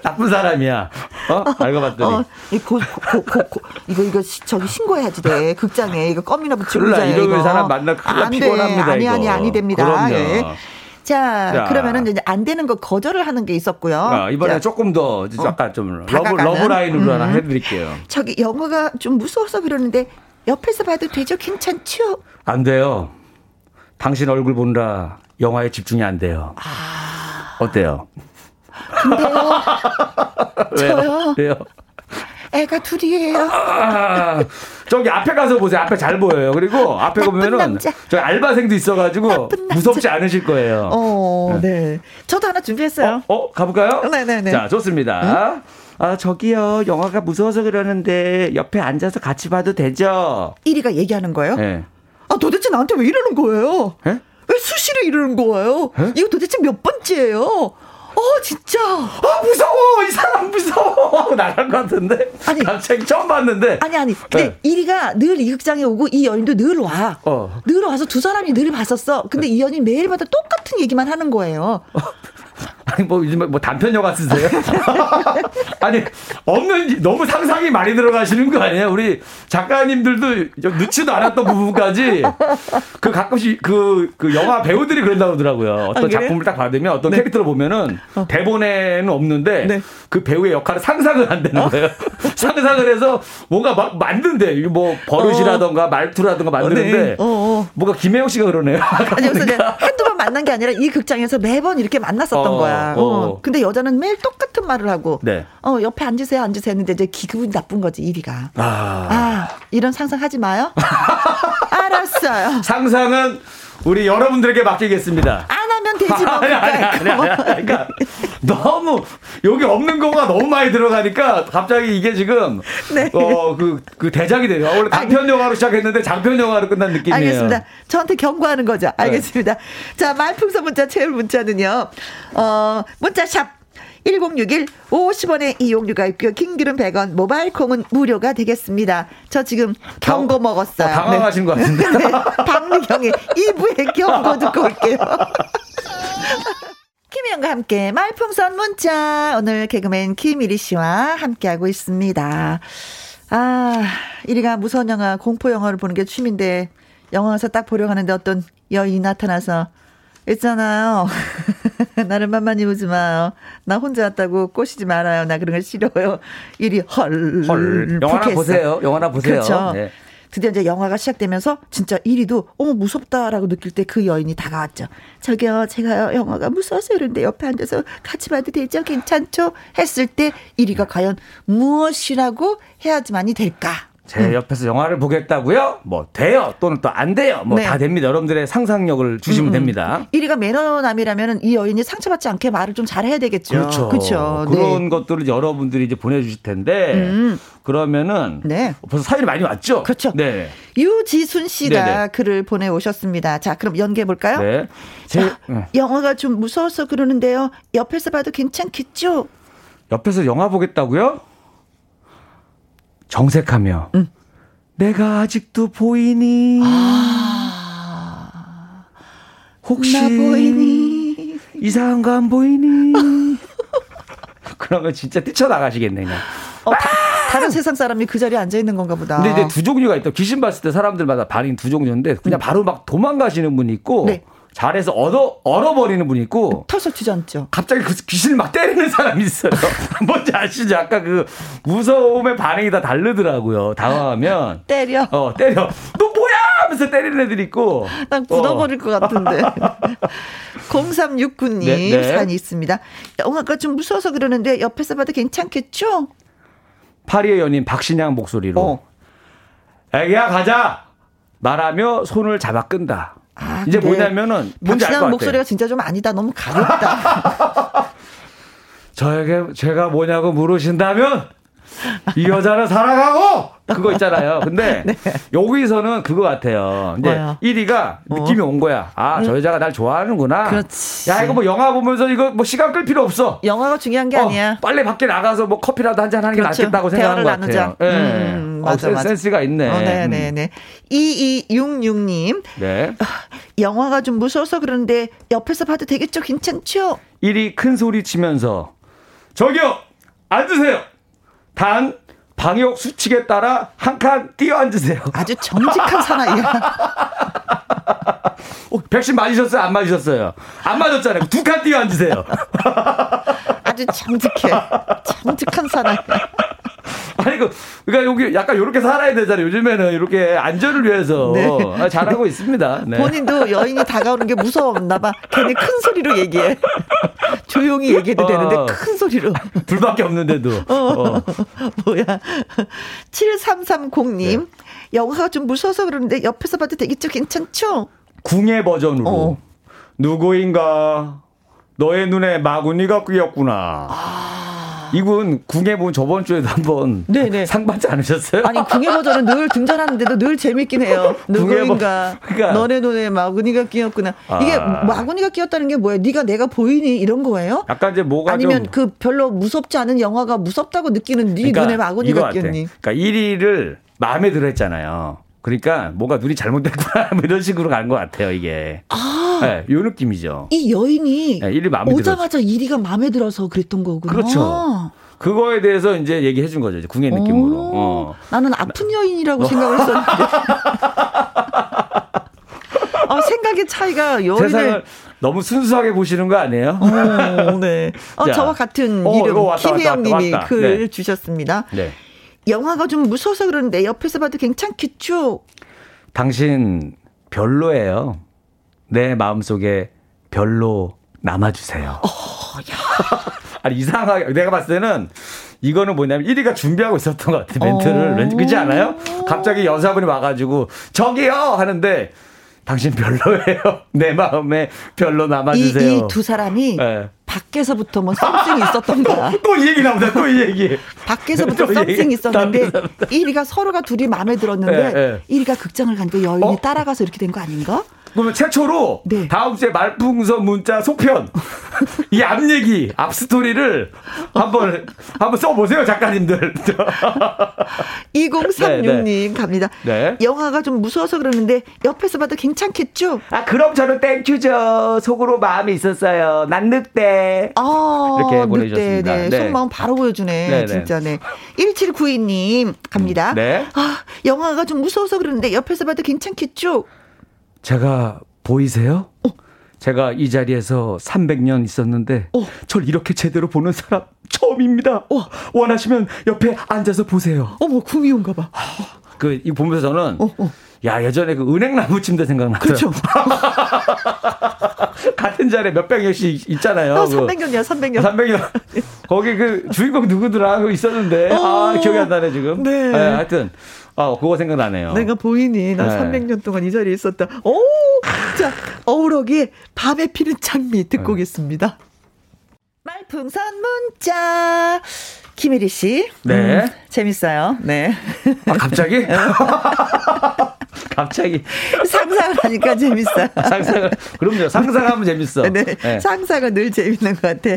나쁜 사람이야. 어? 알고 봤더니. 어, 이 고, 고, 고, 고, 이거 이거 저기 신고해야지 돼. 극장에 이거 껌이나 붙이고 그래, 이런 사람 만나 큰일 피곤합니다. 아니 이거. 아니 아니 됩니다. 예. 자, 자, 그러면은 이제 안 되는 거 거절을 하는 게 있었고요. 아, 이번에 자, 조금 더 약간 어, 좀 love, love line으로 음. 하나 해드릴게요. 저기 영화가 좀 무서워서 그러는데 옆에서 봐도 되죠? 괜찮죠? 안 돼요. 당신 얼굴 보느라 영화에 집중이 안 돼요. 아... 어때요? 근데요. *laughs* 저요. 왜요? 애가 둘이에요. 아, *laughs* 저기 앞에 가서 보세요. 앞에 잘 보여요. 그리고 앞에 보면은 저 알바생도 있어가지고 무섭지 않으실 거예요. 어, 네. 네. 저도 하나 준비했어요. 어, 어 가볼까요? 네네네. 네. 자, 좋습니다. 응? 아, 저기요. 영화가 무서워서 그러는데 옆에 앉아서 같이 봐도 되죠? 1위가 얘기하는 거예요? 네. 아, 도대체 나한테 왜 이러는 거예요? 에? 왜 수시로 이러는 거예요? 에? 이거 도대체 몇 번째예요? 어, 진짜. 아, 무서워! 이 사람 무서워! 하고 나갈 것 같은데. 아니. 갑자기 처음 봤는데. 아니, 아니. 근데 네. 1위가 늘 이 극장에 오고 이 연인도 늘 와. 어. 늘 와서 두 사람이 늘 봤었어. 근데 이 연인 매일마다 똑같은 얘기만 하는 거예요. 아니 뭐 요즘 뭐 단편 영화 쓰세요? *laughs* 아니 없는 너무 상상이 많이 들어가시는 거 아니에요? 우리 작가님들도 좀 넣지도 않았던 부분까지 그 가끔씩 그, 그 영화 배우들이 그런다고 하더라고요. 어떤 아, 작품을 딱 받으면 어떤 네. 캐릭터를 보면은 어. 대본에는 없는데 네. 그 배우의 역할을 상상을 한다는 어. 거예요. *laughs* 상상을 해서 뭔가 막 만든대. 뭐 버릇이라던가 어. 말투라던가 만드는데 네. 어, 어. 뭔가 김혜영 씨가 그러네요. 아니 *laughs* 그래서 한두 번 만난 게 아니라 이 극장에서 매번 이렇게 만났었던 어, 거야. 어. 어. 근데 여자는 매일 똑같은 말을 하고 네. 어 옆에 앉으세요 앉으세요 했는데 이제 기분이 나쁜 거지 1위가. 아. 아 이런 상상하지 마요. *laughs* 알았어요. 상상은 우리 여러분들에게 맡기겠습니다. 안 아니, 아니, 아니, 그러니까 너무 여기 없는 거가 너무 많이 들어가니까 갑자기 이게 지금 네. 어그그 그 대작이 돼요. 원래 단편 영화로 시작했는데 장편 영화로 끝난 느낌이에요. 알겠습니다. 저한테 경고하는 거죠. 알겠습니다. 네. 자 말풍선 문자 채울 문자는요. 어 문자 샵 1061 50원의 이용료가 있고요. 킹기름 100원, 모바일 콩은 무료가 되겠습니다. 저 지금 경고 당, 먹었어요. 어, 당황하신 네. 것 같은데. 네. 박미경의 2부의 경고 듣고 올게요. *laughs* 김희영과 함께 말풍선 문자. 오늘 개그맨 김일희 씨와 함께하고 있습니다. 아, 이리가 무서운 영화, 공포 영화를 보는 게 취미인데, 영화에서 딱 보려고 하는데 어떤 여인이 나타나서 있잖아요. 나를 만만히 보지 마요. 나 혼자 왔다고 꼬시지 말아요. 나 그런 거 싫어요. 일이 헐. 헐. 영화나 보세요. 영화나 보세요. 그렇죠. 네. 드디어 이제 영화가 시작되면서 진짜 1위도 어머 무섭다라고 느낄 때 그 여인이 다가왔죠. 저기요 제가 영화가 무서워서 이런데 옆에 앉아서 같이 봐도 되죠? 괜찮죠? 했을 때 1위가 과연 무엇이라고 해야지만이 될까? 제 음. 옆에서 영화를 보겠다고요? 뭐 돼요 또는 또 안 돼요. 뭐다 네. 됩니다. 여러분들의 상상력을 주시면 음. 음. 됩니다. 1위가 매너남이라면 이 여인이 상처받지 않게 말을 좀 잘해야 되겠죠. 그렇죠. 그렇죠. 그런 네. 것들을 여러분들이 이제 보내주실 텐데 음. 그러면은 네. 벌써 사연이 많이 왔죠. 그렇죠. 네. 유지순 씨가 네네. 글을 보내오셨습니다. 자 그럼 연기해 볼까요? 네. 제 자, 네. 영화가 좀 무서워서 그러는데요. 옆에서 봐도 괜찮겠죠? 옆에서 영화 보겠다고요? 정색하며 응. 내가 아직도 보이니? 아, 혹시 보이니? 이상한 거 안 보이니? *laughs* 그러면 진짜 뛰쳐나가시겠네 그냥. 어, 다, 다른 세상 사람이 그 자리에 앉아 있는 건가 보다. 근데 이제 두 종류가 있다. 귀신 봤을 때 사람들마다 반응 두 종류인데 그냥 바로 막 도망가시는 분이 있고 네. 잘해서 얻어 얼어버리는 분이 있고 털썩 튀지 않죠. 갑자기 그 귀신을 막 때리는 사람이 있어요. *laughs* 뭔지 아시죠? 아까 그 무서움의 반응이 다 다르더라고요. 당황하면 *laughs* 때려. 어 때려. 너 뭐야? 하면서 때리는 애들이 있고. 난 굳어버릴 어. 것 같은데. *laughs* 0369님 네, 네. 사연이 있습니다. 영화가 좀 무서워서 그러는데 옆에서 봐도 괜찮겠죠? 파리의 연인 박신양 목소리로 어. 애기야 가자 말하며 손을 잡아 끈다. 아, 이제 뭐냐면은 뭔지 알것 목소리가 진짜 좀 아니다. 너무 가볍다. *laughs* 저에게 제가 뭐냐고 물으신다면 이 여자는 살아가고 그거 있잖아요. 근데 *laughs* 네. 여기서는 그거 같아요. 이제 뭐야? 1위가 느낌이 어. 온 거야. 아, 저 여자가 날 좋아하는구나. 그렇지. 야, 이거 뭐 영화 보면서 이거 뭐 시간 끌 필요 없어. 영화가 중요한 게 어, 아니야. 빨리 밖에 나가서 뭐 커피라도 한 잔 하는 그렇죠. 게 낫겠다고 생각하는 것 같아요. 예. 네. 음, 맞아, 어, 맞아. 센스가 있네. 어, 네, 네, 네. 2266님. 네. 아, 영화가 좀 무서워서 그런데 옆에서 봐도 되겠죠? 괜찮죠? 1위 큰 소리 치면서 저기요! 앉으세요! 단 방역 수칙에 따라 한 칸 뛰어 앉으세요. 아주 정직한 사나이야. *laughs* 어, 백신 맞으셨어요? 안 맞으셨어요? 안 맞았잖아요. 두 칸 뛰어 앉으세요. *laughs* 아주 정직해. 정직한 사나이야. *laughs* 아니 그 그러니까 여기 약간 이렇게 살아야 되잖아요. 요즘에는 이렇게 안전을 위해서 네. 아, 잘하고 있습니다. 네. 본인도 여인이 다가오는 게 무서웠나 봐. 괜히 큰 소리로 얘기해. *laughs* 조용히 얘기해도 어, 되는데 큰 소리로. 불밖에 없는데도. 어. *laughs* 어. 뭐야. 7330님. 네. 영화가 좀 무서워서 그러는데 옆에서 봐도 되겠죠? 괜찮죠? 궁예 버전으로. 어. 누구인가? 너의 눈에 마구니가 끼었구나. 아. 이분 궁예 본 저번 주에도 한번 네네. 상 받지 않으셨어요? 아니 궁예 버전은 늘 등장하는데도 늘 재밌긴 해요. 누구인가 그러니까. 너네 눈에 마구니가 끼었구나. 아. 이게 마구니가 끼었다는 게 뭐예요? 네가 내가 보이니 이런 거예요? 약간 이제 뭐가 아니면 그 별로 무섭지 않은 영화가 무섭다고 느끼는 네 그러니까 눈에 마구니가 끼었니? 그러니까 1위를 마음에 들어 했잖아요. 그러니까 뭔가 눈이 잘못됐구나 *laughs* 뭐 이런 식으로 가는 것 같아요 이게. 아, 네, 요 느낌이죠. 이 여인이 네, 1위 마음에 오자마자 1위가 마음에 들어서 그랬던 거구나. 그렇죠. 그거에 대해서 이제 얘기해 준 거죠. 이제 궁예 느낌으로. 어. 나는 아픈 여인이라고 생각을 했었는데. 어, *laughs* 생각의 차이가 여인을 세상을 너무 순수하게 보시는 거 아니에요? 어, 네. 어, *laughs* 자. 저와 같은 어, 이름 김혜영 님이 글 네. 주셨습니다. 네. 영화가 좀 무서워서 그러는데 옆에서 봐도 괜찮겠죠? 당신 별로예요. 내 마음속에 별로 남아주세요. 어, *laughs* 아니, 이상하게, 내가 봤을 때는 이거는 뭐냐면 1위가 준비하고 있었던 것 같아, 멘트를. 왠지, 그지 않아요? 갑자기 여자분이 와가지고, 저기요! 하는데, 당신 별로예요. *laughs* 내 마음에 별로 남아주세요. 이 두 사람이 네. 밖에서부터 뭐 썸씽이 있었던 거야. *laughs* 또 이 얘기 나온다. 또 이 얘기. 밖에서부터 *laughs* 썸씽이 있었는데 1위가 서로가 둘이 마음에 들었는데 네, 네. 1위가 극장을 가니까 여인이 어? 따라가서 이렇게 된 거 아닌가? 그러면 최초로 네. 다음 주에 말풍선 문자 속편 *laughs* 이 앞 얘기 앞 스토리를 한번 한번 써보세요 작가님들. *laughs* 2036님 네, 네. 갑니다. 네. 영화가 좀 무서워서 그러는데 옆에서 봐도 괜찮겠죠? 아 그럼 저는 thank you죠. 속으로 마음이 있었어요. 난 늑대. 아, 이렇게 보내주셨습니다. 네. 네. 속마음 바로 보여주네. 진짜네. 1792님 갑니다. 네. 아 영화가 좀 무서워서 그러는데 옆에서 봐도 괜찮겠죠? 제가 보이세요? 어. 제가 이 자리에서 300년 있었는데 어. 절 이렇게 제대로 보는 사람 처음입니다. 어. 원하시면 옆에 앉아서 보세요. 어머 구미호인가 봐. 그 이 보면서 저는 어, 어. 야 예전에 그 은행나무 침대 생각나요. 그렇죠. *laughs* 같은 자리에 몇백 년씩 있잖아요. 어, 300년이야, 300년. 300년. 거기 그 주인공 누구더라? 그 있었는데. 아, 어. 기억이 안 나네, 지금. 네. 네 하여튼. 아, 그거 생각나네요. 내가 보이니? 나 네. 300년 동안 이 자리에 있었다. 오! 자, 어우러기 밤에 피는 장미 듣고 네. 오겠습니다. 말풍선 문자. 김혜리 씨. 네. 음, 재밌어요. 네. 아, 갑자기? *laughs* 갑자기. 상상을 하니까 재밌어요. 상상을. 그럼요. 상상하면 재밌어. 네. 네. 상상은 늘 재밌는 것 같아.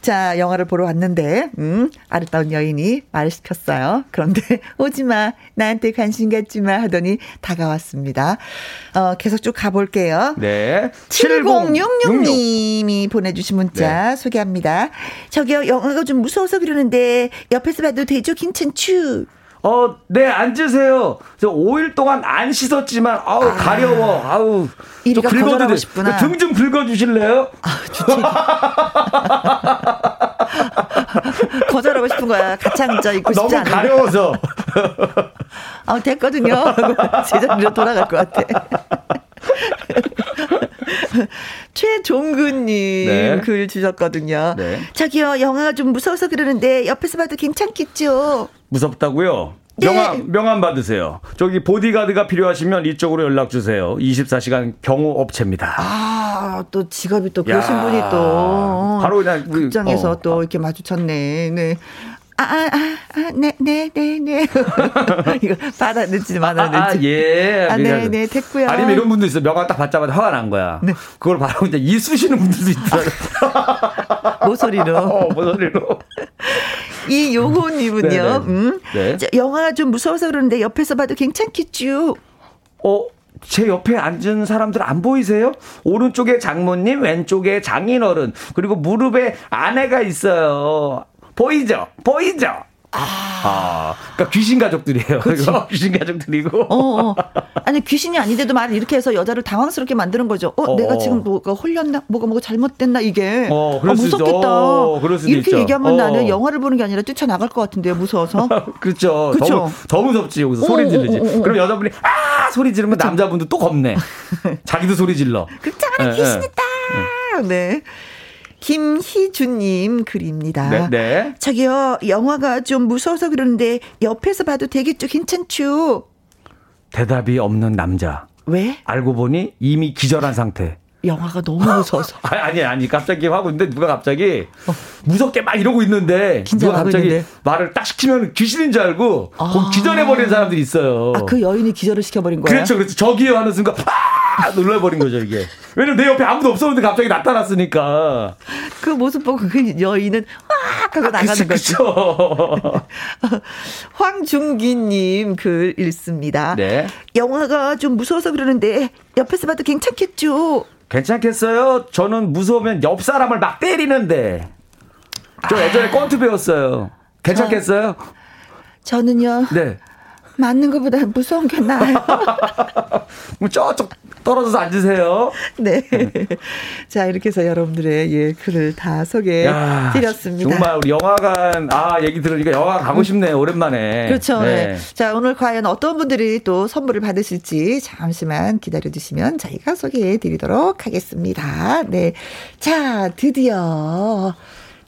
자, 영화를 보러 왔는데, 음, 아름다운 여인이 말을 시켰어요. 그런데, *laughs* 오지 마. 나한테 관심 갖지 마. 하더니 다가왔습니다. 어, 계속 쭉 가볼게요. 네. 7066님이 보내주신 문자 네. 소개합니다. 저기요, 영화가 좀 무서워서 그러는데, 옆에서 봐도 되죠? 괜찮죠? 어, 네, 앉으세요. 저 5일 동안 안 씻었지만, 아우, 아, 가려워. 아우. 좀 싶구나. 등좀 긁어주실래요? 아, 좋지. *laughs* 거절하고 싶은 거야. 앉아 있고 싶지 너무 가려워서. 아, 됐거든요. *laughs* 제자리로 돌아갈 것 같아. *laughs* 최종근님 네. 글 주셨거든요. 네. 저기요, 영화가 좀 무서워서 그러는데 옆에서 봐도 괜찮겠죠? 무섭다고요? 명함, 네. 명함 받으세요. 저기 보디가드가 필요하시면 이쪽으로 연락 주세요. 24시간 경호 업체입니다. 아, 또 직업이 또 그러신 분이 또. 바로 그냥. 그, 극장에서 어. 또 이렇게 마주쳤네. 네. 아, 아, 아, 아, 네, 네, 네, 네. *laughs* 이거 받아냈지, 받아냈지. 아, 아, 예. 아, 네, 네, 됐고요. 아니면 이런 분도 있어. 명함 딱 받자마자 화가 난 거야. 네. 그걸 바로 이제 이 쑤시는 분들도 있더라고. *laughs* 모서리로. *laughs* 어, 모서리로. 이 요호님은요, 네, 네. 음. 네. 영화가 좀 무서워서 그러는데 옆에서 봐도 괜찮겠죠? 어, 제 옆에 앉은 사람들 안 보이세요? 오른쪽에 장모님, 왼쪽에 장인어른, 그리고 무릎에 아내가 있어요. 보이죠? 보이죠? 아. 아, 그러니까 귀신 가족들이에요. 그렇죠. *laughs* 귀신 가족들이고. 어, 어. 아니 귀신이 아닌데도 말을 이렇게 해서 여자를 당황스럽게 만드는 거죠. 어, 어 내가 어. 지금 뭐가 홀렸나, 뭐가 뭐가 잘못됐나 이게. 어, 아, 무섭겠다. 어, 이렇게 있죠. 얘기하면 어. 나는 영화를 보는 게 아니라 뛰쳐 나갈 것 같은데요, 무서워서. 그렇죠. *laughs* 그렇죠. 더, 더 무섭지 여기서 소리 지르지. 그럼 여자분이 아 소리 지르면 그쵸? 남자분도 또 겁내. *laughs* 자기도 소리 질러. 극장 안에 귀신 있다. 네. 네. 김희준님 글입니다. 네, 네. 저기요, 영화가 좀 무서워서 그러는데 옆에서 봐도 되겠죠? 괜찮죠? 대답이 없는 남자. 왜? 알고 보니 이미 기절한 상태. 영화가 너무 무서워서. *laughs* 아니, 아니, 아니, 갑자기 하고 있는데 누가 갑자기 어. 무섭게 막 이러고 있는데 누가 갑자기 있는데. 말을 딱 시키면 귀신인 줄 알고 아. 기절해버리는 사람들이 있어요. 아, 그 여인이 기절을 시켜버린 거예요? 그렇죠, 그렇죠. 저기요 하는 순간, 아! 놀라버린 거죠, 이게. 왜냐면 내 옆에 아무도 없었는데 갑자기 나타났으니까. 그 모습 보고 그 여인은 확 하고 아, 나가는 거죠. *laughs* 황중기님 글 읽습니다. 네. 영화가 좀 무서워서 그러는데 옆에서 봐도 괜찮겠죠? 괜찮겠어요? 저는 무서우면 옆 사람을 막 때리는데. 저 예전에 권투 배웠어요. 괜찮겠어요? 저, 저는요. 네. 맞는 것보다 무서운 게 나아요. *laughs* 뭐 저쪽 떨어져서 앉으세요. 네. 자, 이렇게 해서 여러분들의 예, 글을 다 소개해 드렸습니다. 정말 우리 영화관, 아, 얘기 들으니까 영화 가고 음. 싶네요. 오랜만에. 그렇죠. 네. 네. 자, 오늘 과연 어떤 분들이 또 선물을 받으실지 잠시만 기다려 주시면 저희가 소개해 드리도록 하겠습니다. 네. 자, 드디어.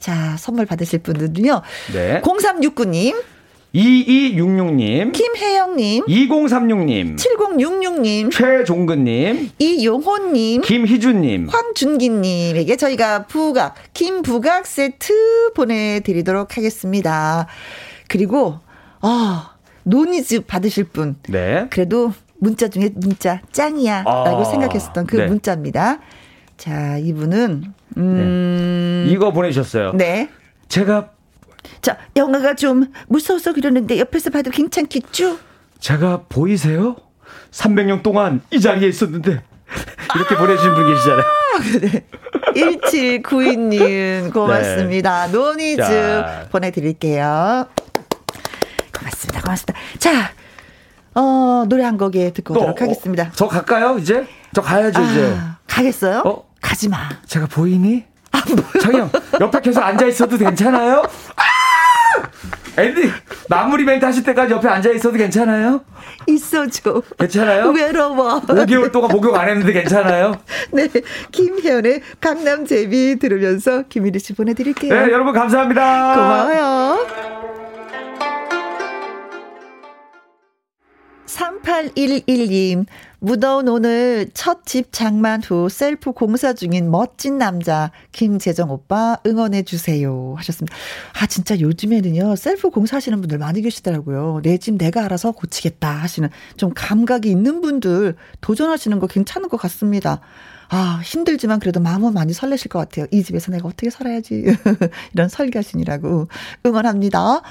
자, 선물 받으실 분들은요. 네. 0369님. 2266님, 김혜영님, 2036님, 7066님, 최종근님, 이용호님, 김희준님, 황준기님에게 저희가 부각, 김부각 세트 보내드리도록 하겠습니다. 그리고, 아, 노니즈 받으실 분. 네. 그래도 문자 중에 문자 짱이야. 라고 아, 생각했었던 그 네. 문자입니다. 자, 이분은, 음. 네. 이거 보내주셨어요. 네. 제가 자, 영화가 좀 무서워서 그러는데 옆에서 봐도 괜찮겠죠? 제가 보이세요? 300년 동안 이 자리에 있었는데 이렇게 아~ 보내주신 분 계시잖아요. 네. 1792님 *laughs* 고맙습니다. 네. 노니즈 자. 보내드릴게요. 고맙습니다. 고맙습니다. 자, 어, 노래 한 곡에 듣고 또, 오도록 하겠습니다. 어, 저 갈까요, 이제? 저 가야죠, 아, 이제. 가겠어요? 어? 가지 마. 제가 보이니? 아, 장영, 옆에 계속 앉아있어도 괜찮아요? 앤디 마무리 멘트 하실 때까지 옆에 앉아 있어도 괜찮아요? 있어줘. 괜찮아요? 외로워. 5개월 동안 목욕 안 했는데 괜찮아요? 네. 김혜연의 강남 제비 들으면서 김일희 씨 보내드릴게요. 네, 여러분 감사합니다. 고마워요. 3811님, 무더운 오늘 첫 집 장만 후 셀프 공사 중인 멋진 남자 김재정 오빠 응원해 주세요 하셨습니다. 아 진짜 요즘에는요 셀프 공사하시는 분들 많이 계시더라고요. 내 집 내가 알아서 고치겠다 하시는 좀 감각이 있는 분들 도전하시는 거 괜찮은 것 같습니다. 아, 힘들지만 그래도 마음은 많이 설레실 것 같아요. 이 집에서 내가 어떻게 살아야지. *laughs* 이런 설계하시니라고 응원합니다.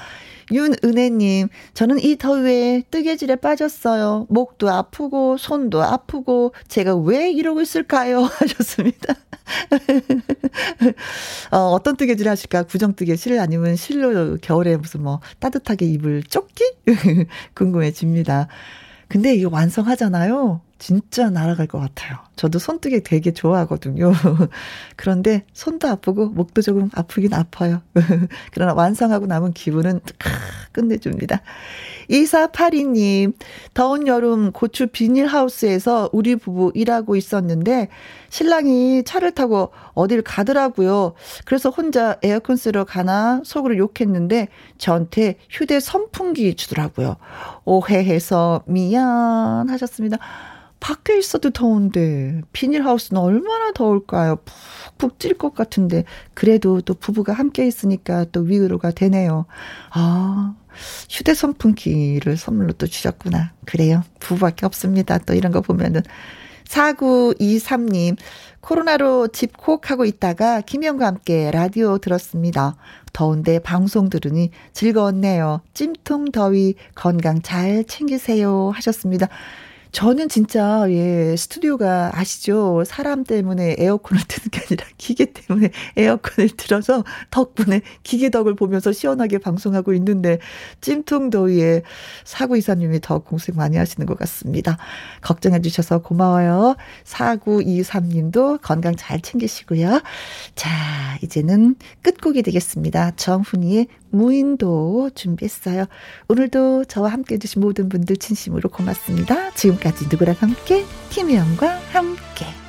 윤은혜님, 저는 이 더위에 뜨개질에 빠졌어요. 목도 아프고, 손도 아프고, 제가 왜 이러고 있을까요? *laughs* 하셨습니다. *laughs* 어, 어떤 뜨개질 하실까? 구정 뜨개질 아니면 실로 겨울에 무슨 뭐 따뜻하게 입을 조끼? *laughs* 궁금해집니다. 근데 이거 완성하잖아요. 진짜 날아갈 것 같아요. 저도 손뜨개 되게 좋아하거든요. *laughs* 그런데 손도 아프고 목도 조금 아프긴 아파요. *laughs* 그러나 완성하고 남은 기분은 끝내줍니다. 2482님, 더운 여름 고추 비닐하우스에서 우리 부부 일하고 있었는데 신랑이 차를 타고 어딜 가더라고요. 그래서 혼자 에어컨 쓰러 가나 속으로 욕했는데 저한테 휴대 선풍기 주더라고요. 오해해서 미안 하셨습니다. 밖에 있어도 더운데 비닐하우스는 얼마나 더울까요? 푹푹 찔 것 같은데 그래도 또 부부가 함께 있으니까 또 위로가 되네요. 아 휴대 선풍기를 선물로 또 주셨구나. 그래요. 부부밖에 없습니다. 또 이런 거 보면은 4923님, 코로나로 집콕하고 있다가 김영과 함께 라디오 들었습니다. 더운데 방송 들으니 즐거웠네요. 찜통 더위 건강 잘 챙기세요 하셨습니다. 저는 진짜, 예, 스튜디오가 아시죠? 사람 때문에 에어컨을 *laughs* 트는 게 아니라 기계 때문에 에어컨을 틀어서 덕분에 기계 덕을 보면서 시원하게 방송하고 있는데 찜통 더위에 사구 이사님이 더 공생 많이 하시는 것 같습니다. 걱정해 주셔서 고마워요. 사구 이삼님도 건강 잘 챙기시고요. 자, 이제는 끝곡이 되겠습니다. 정훈이의 무인도 준비했어요. 오늘도 저와 함께 해주신 모든 분들 진심으로 고맙습니다. 지금까지 누구랑 함께? 김혜영과 함께.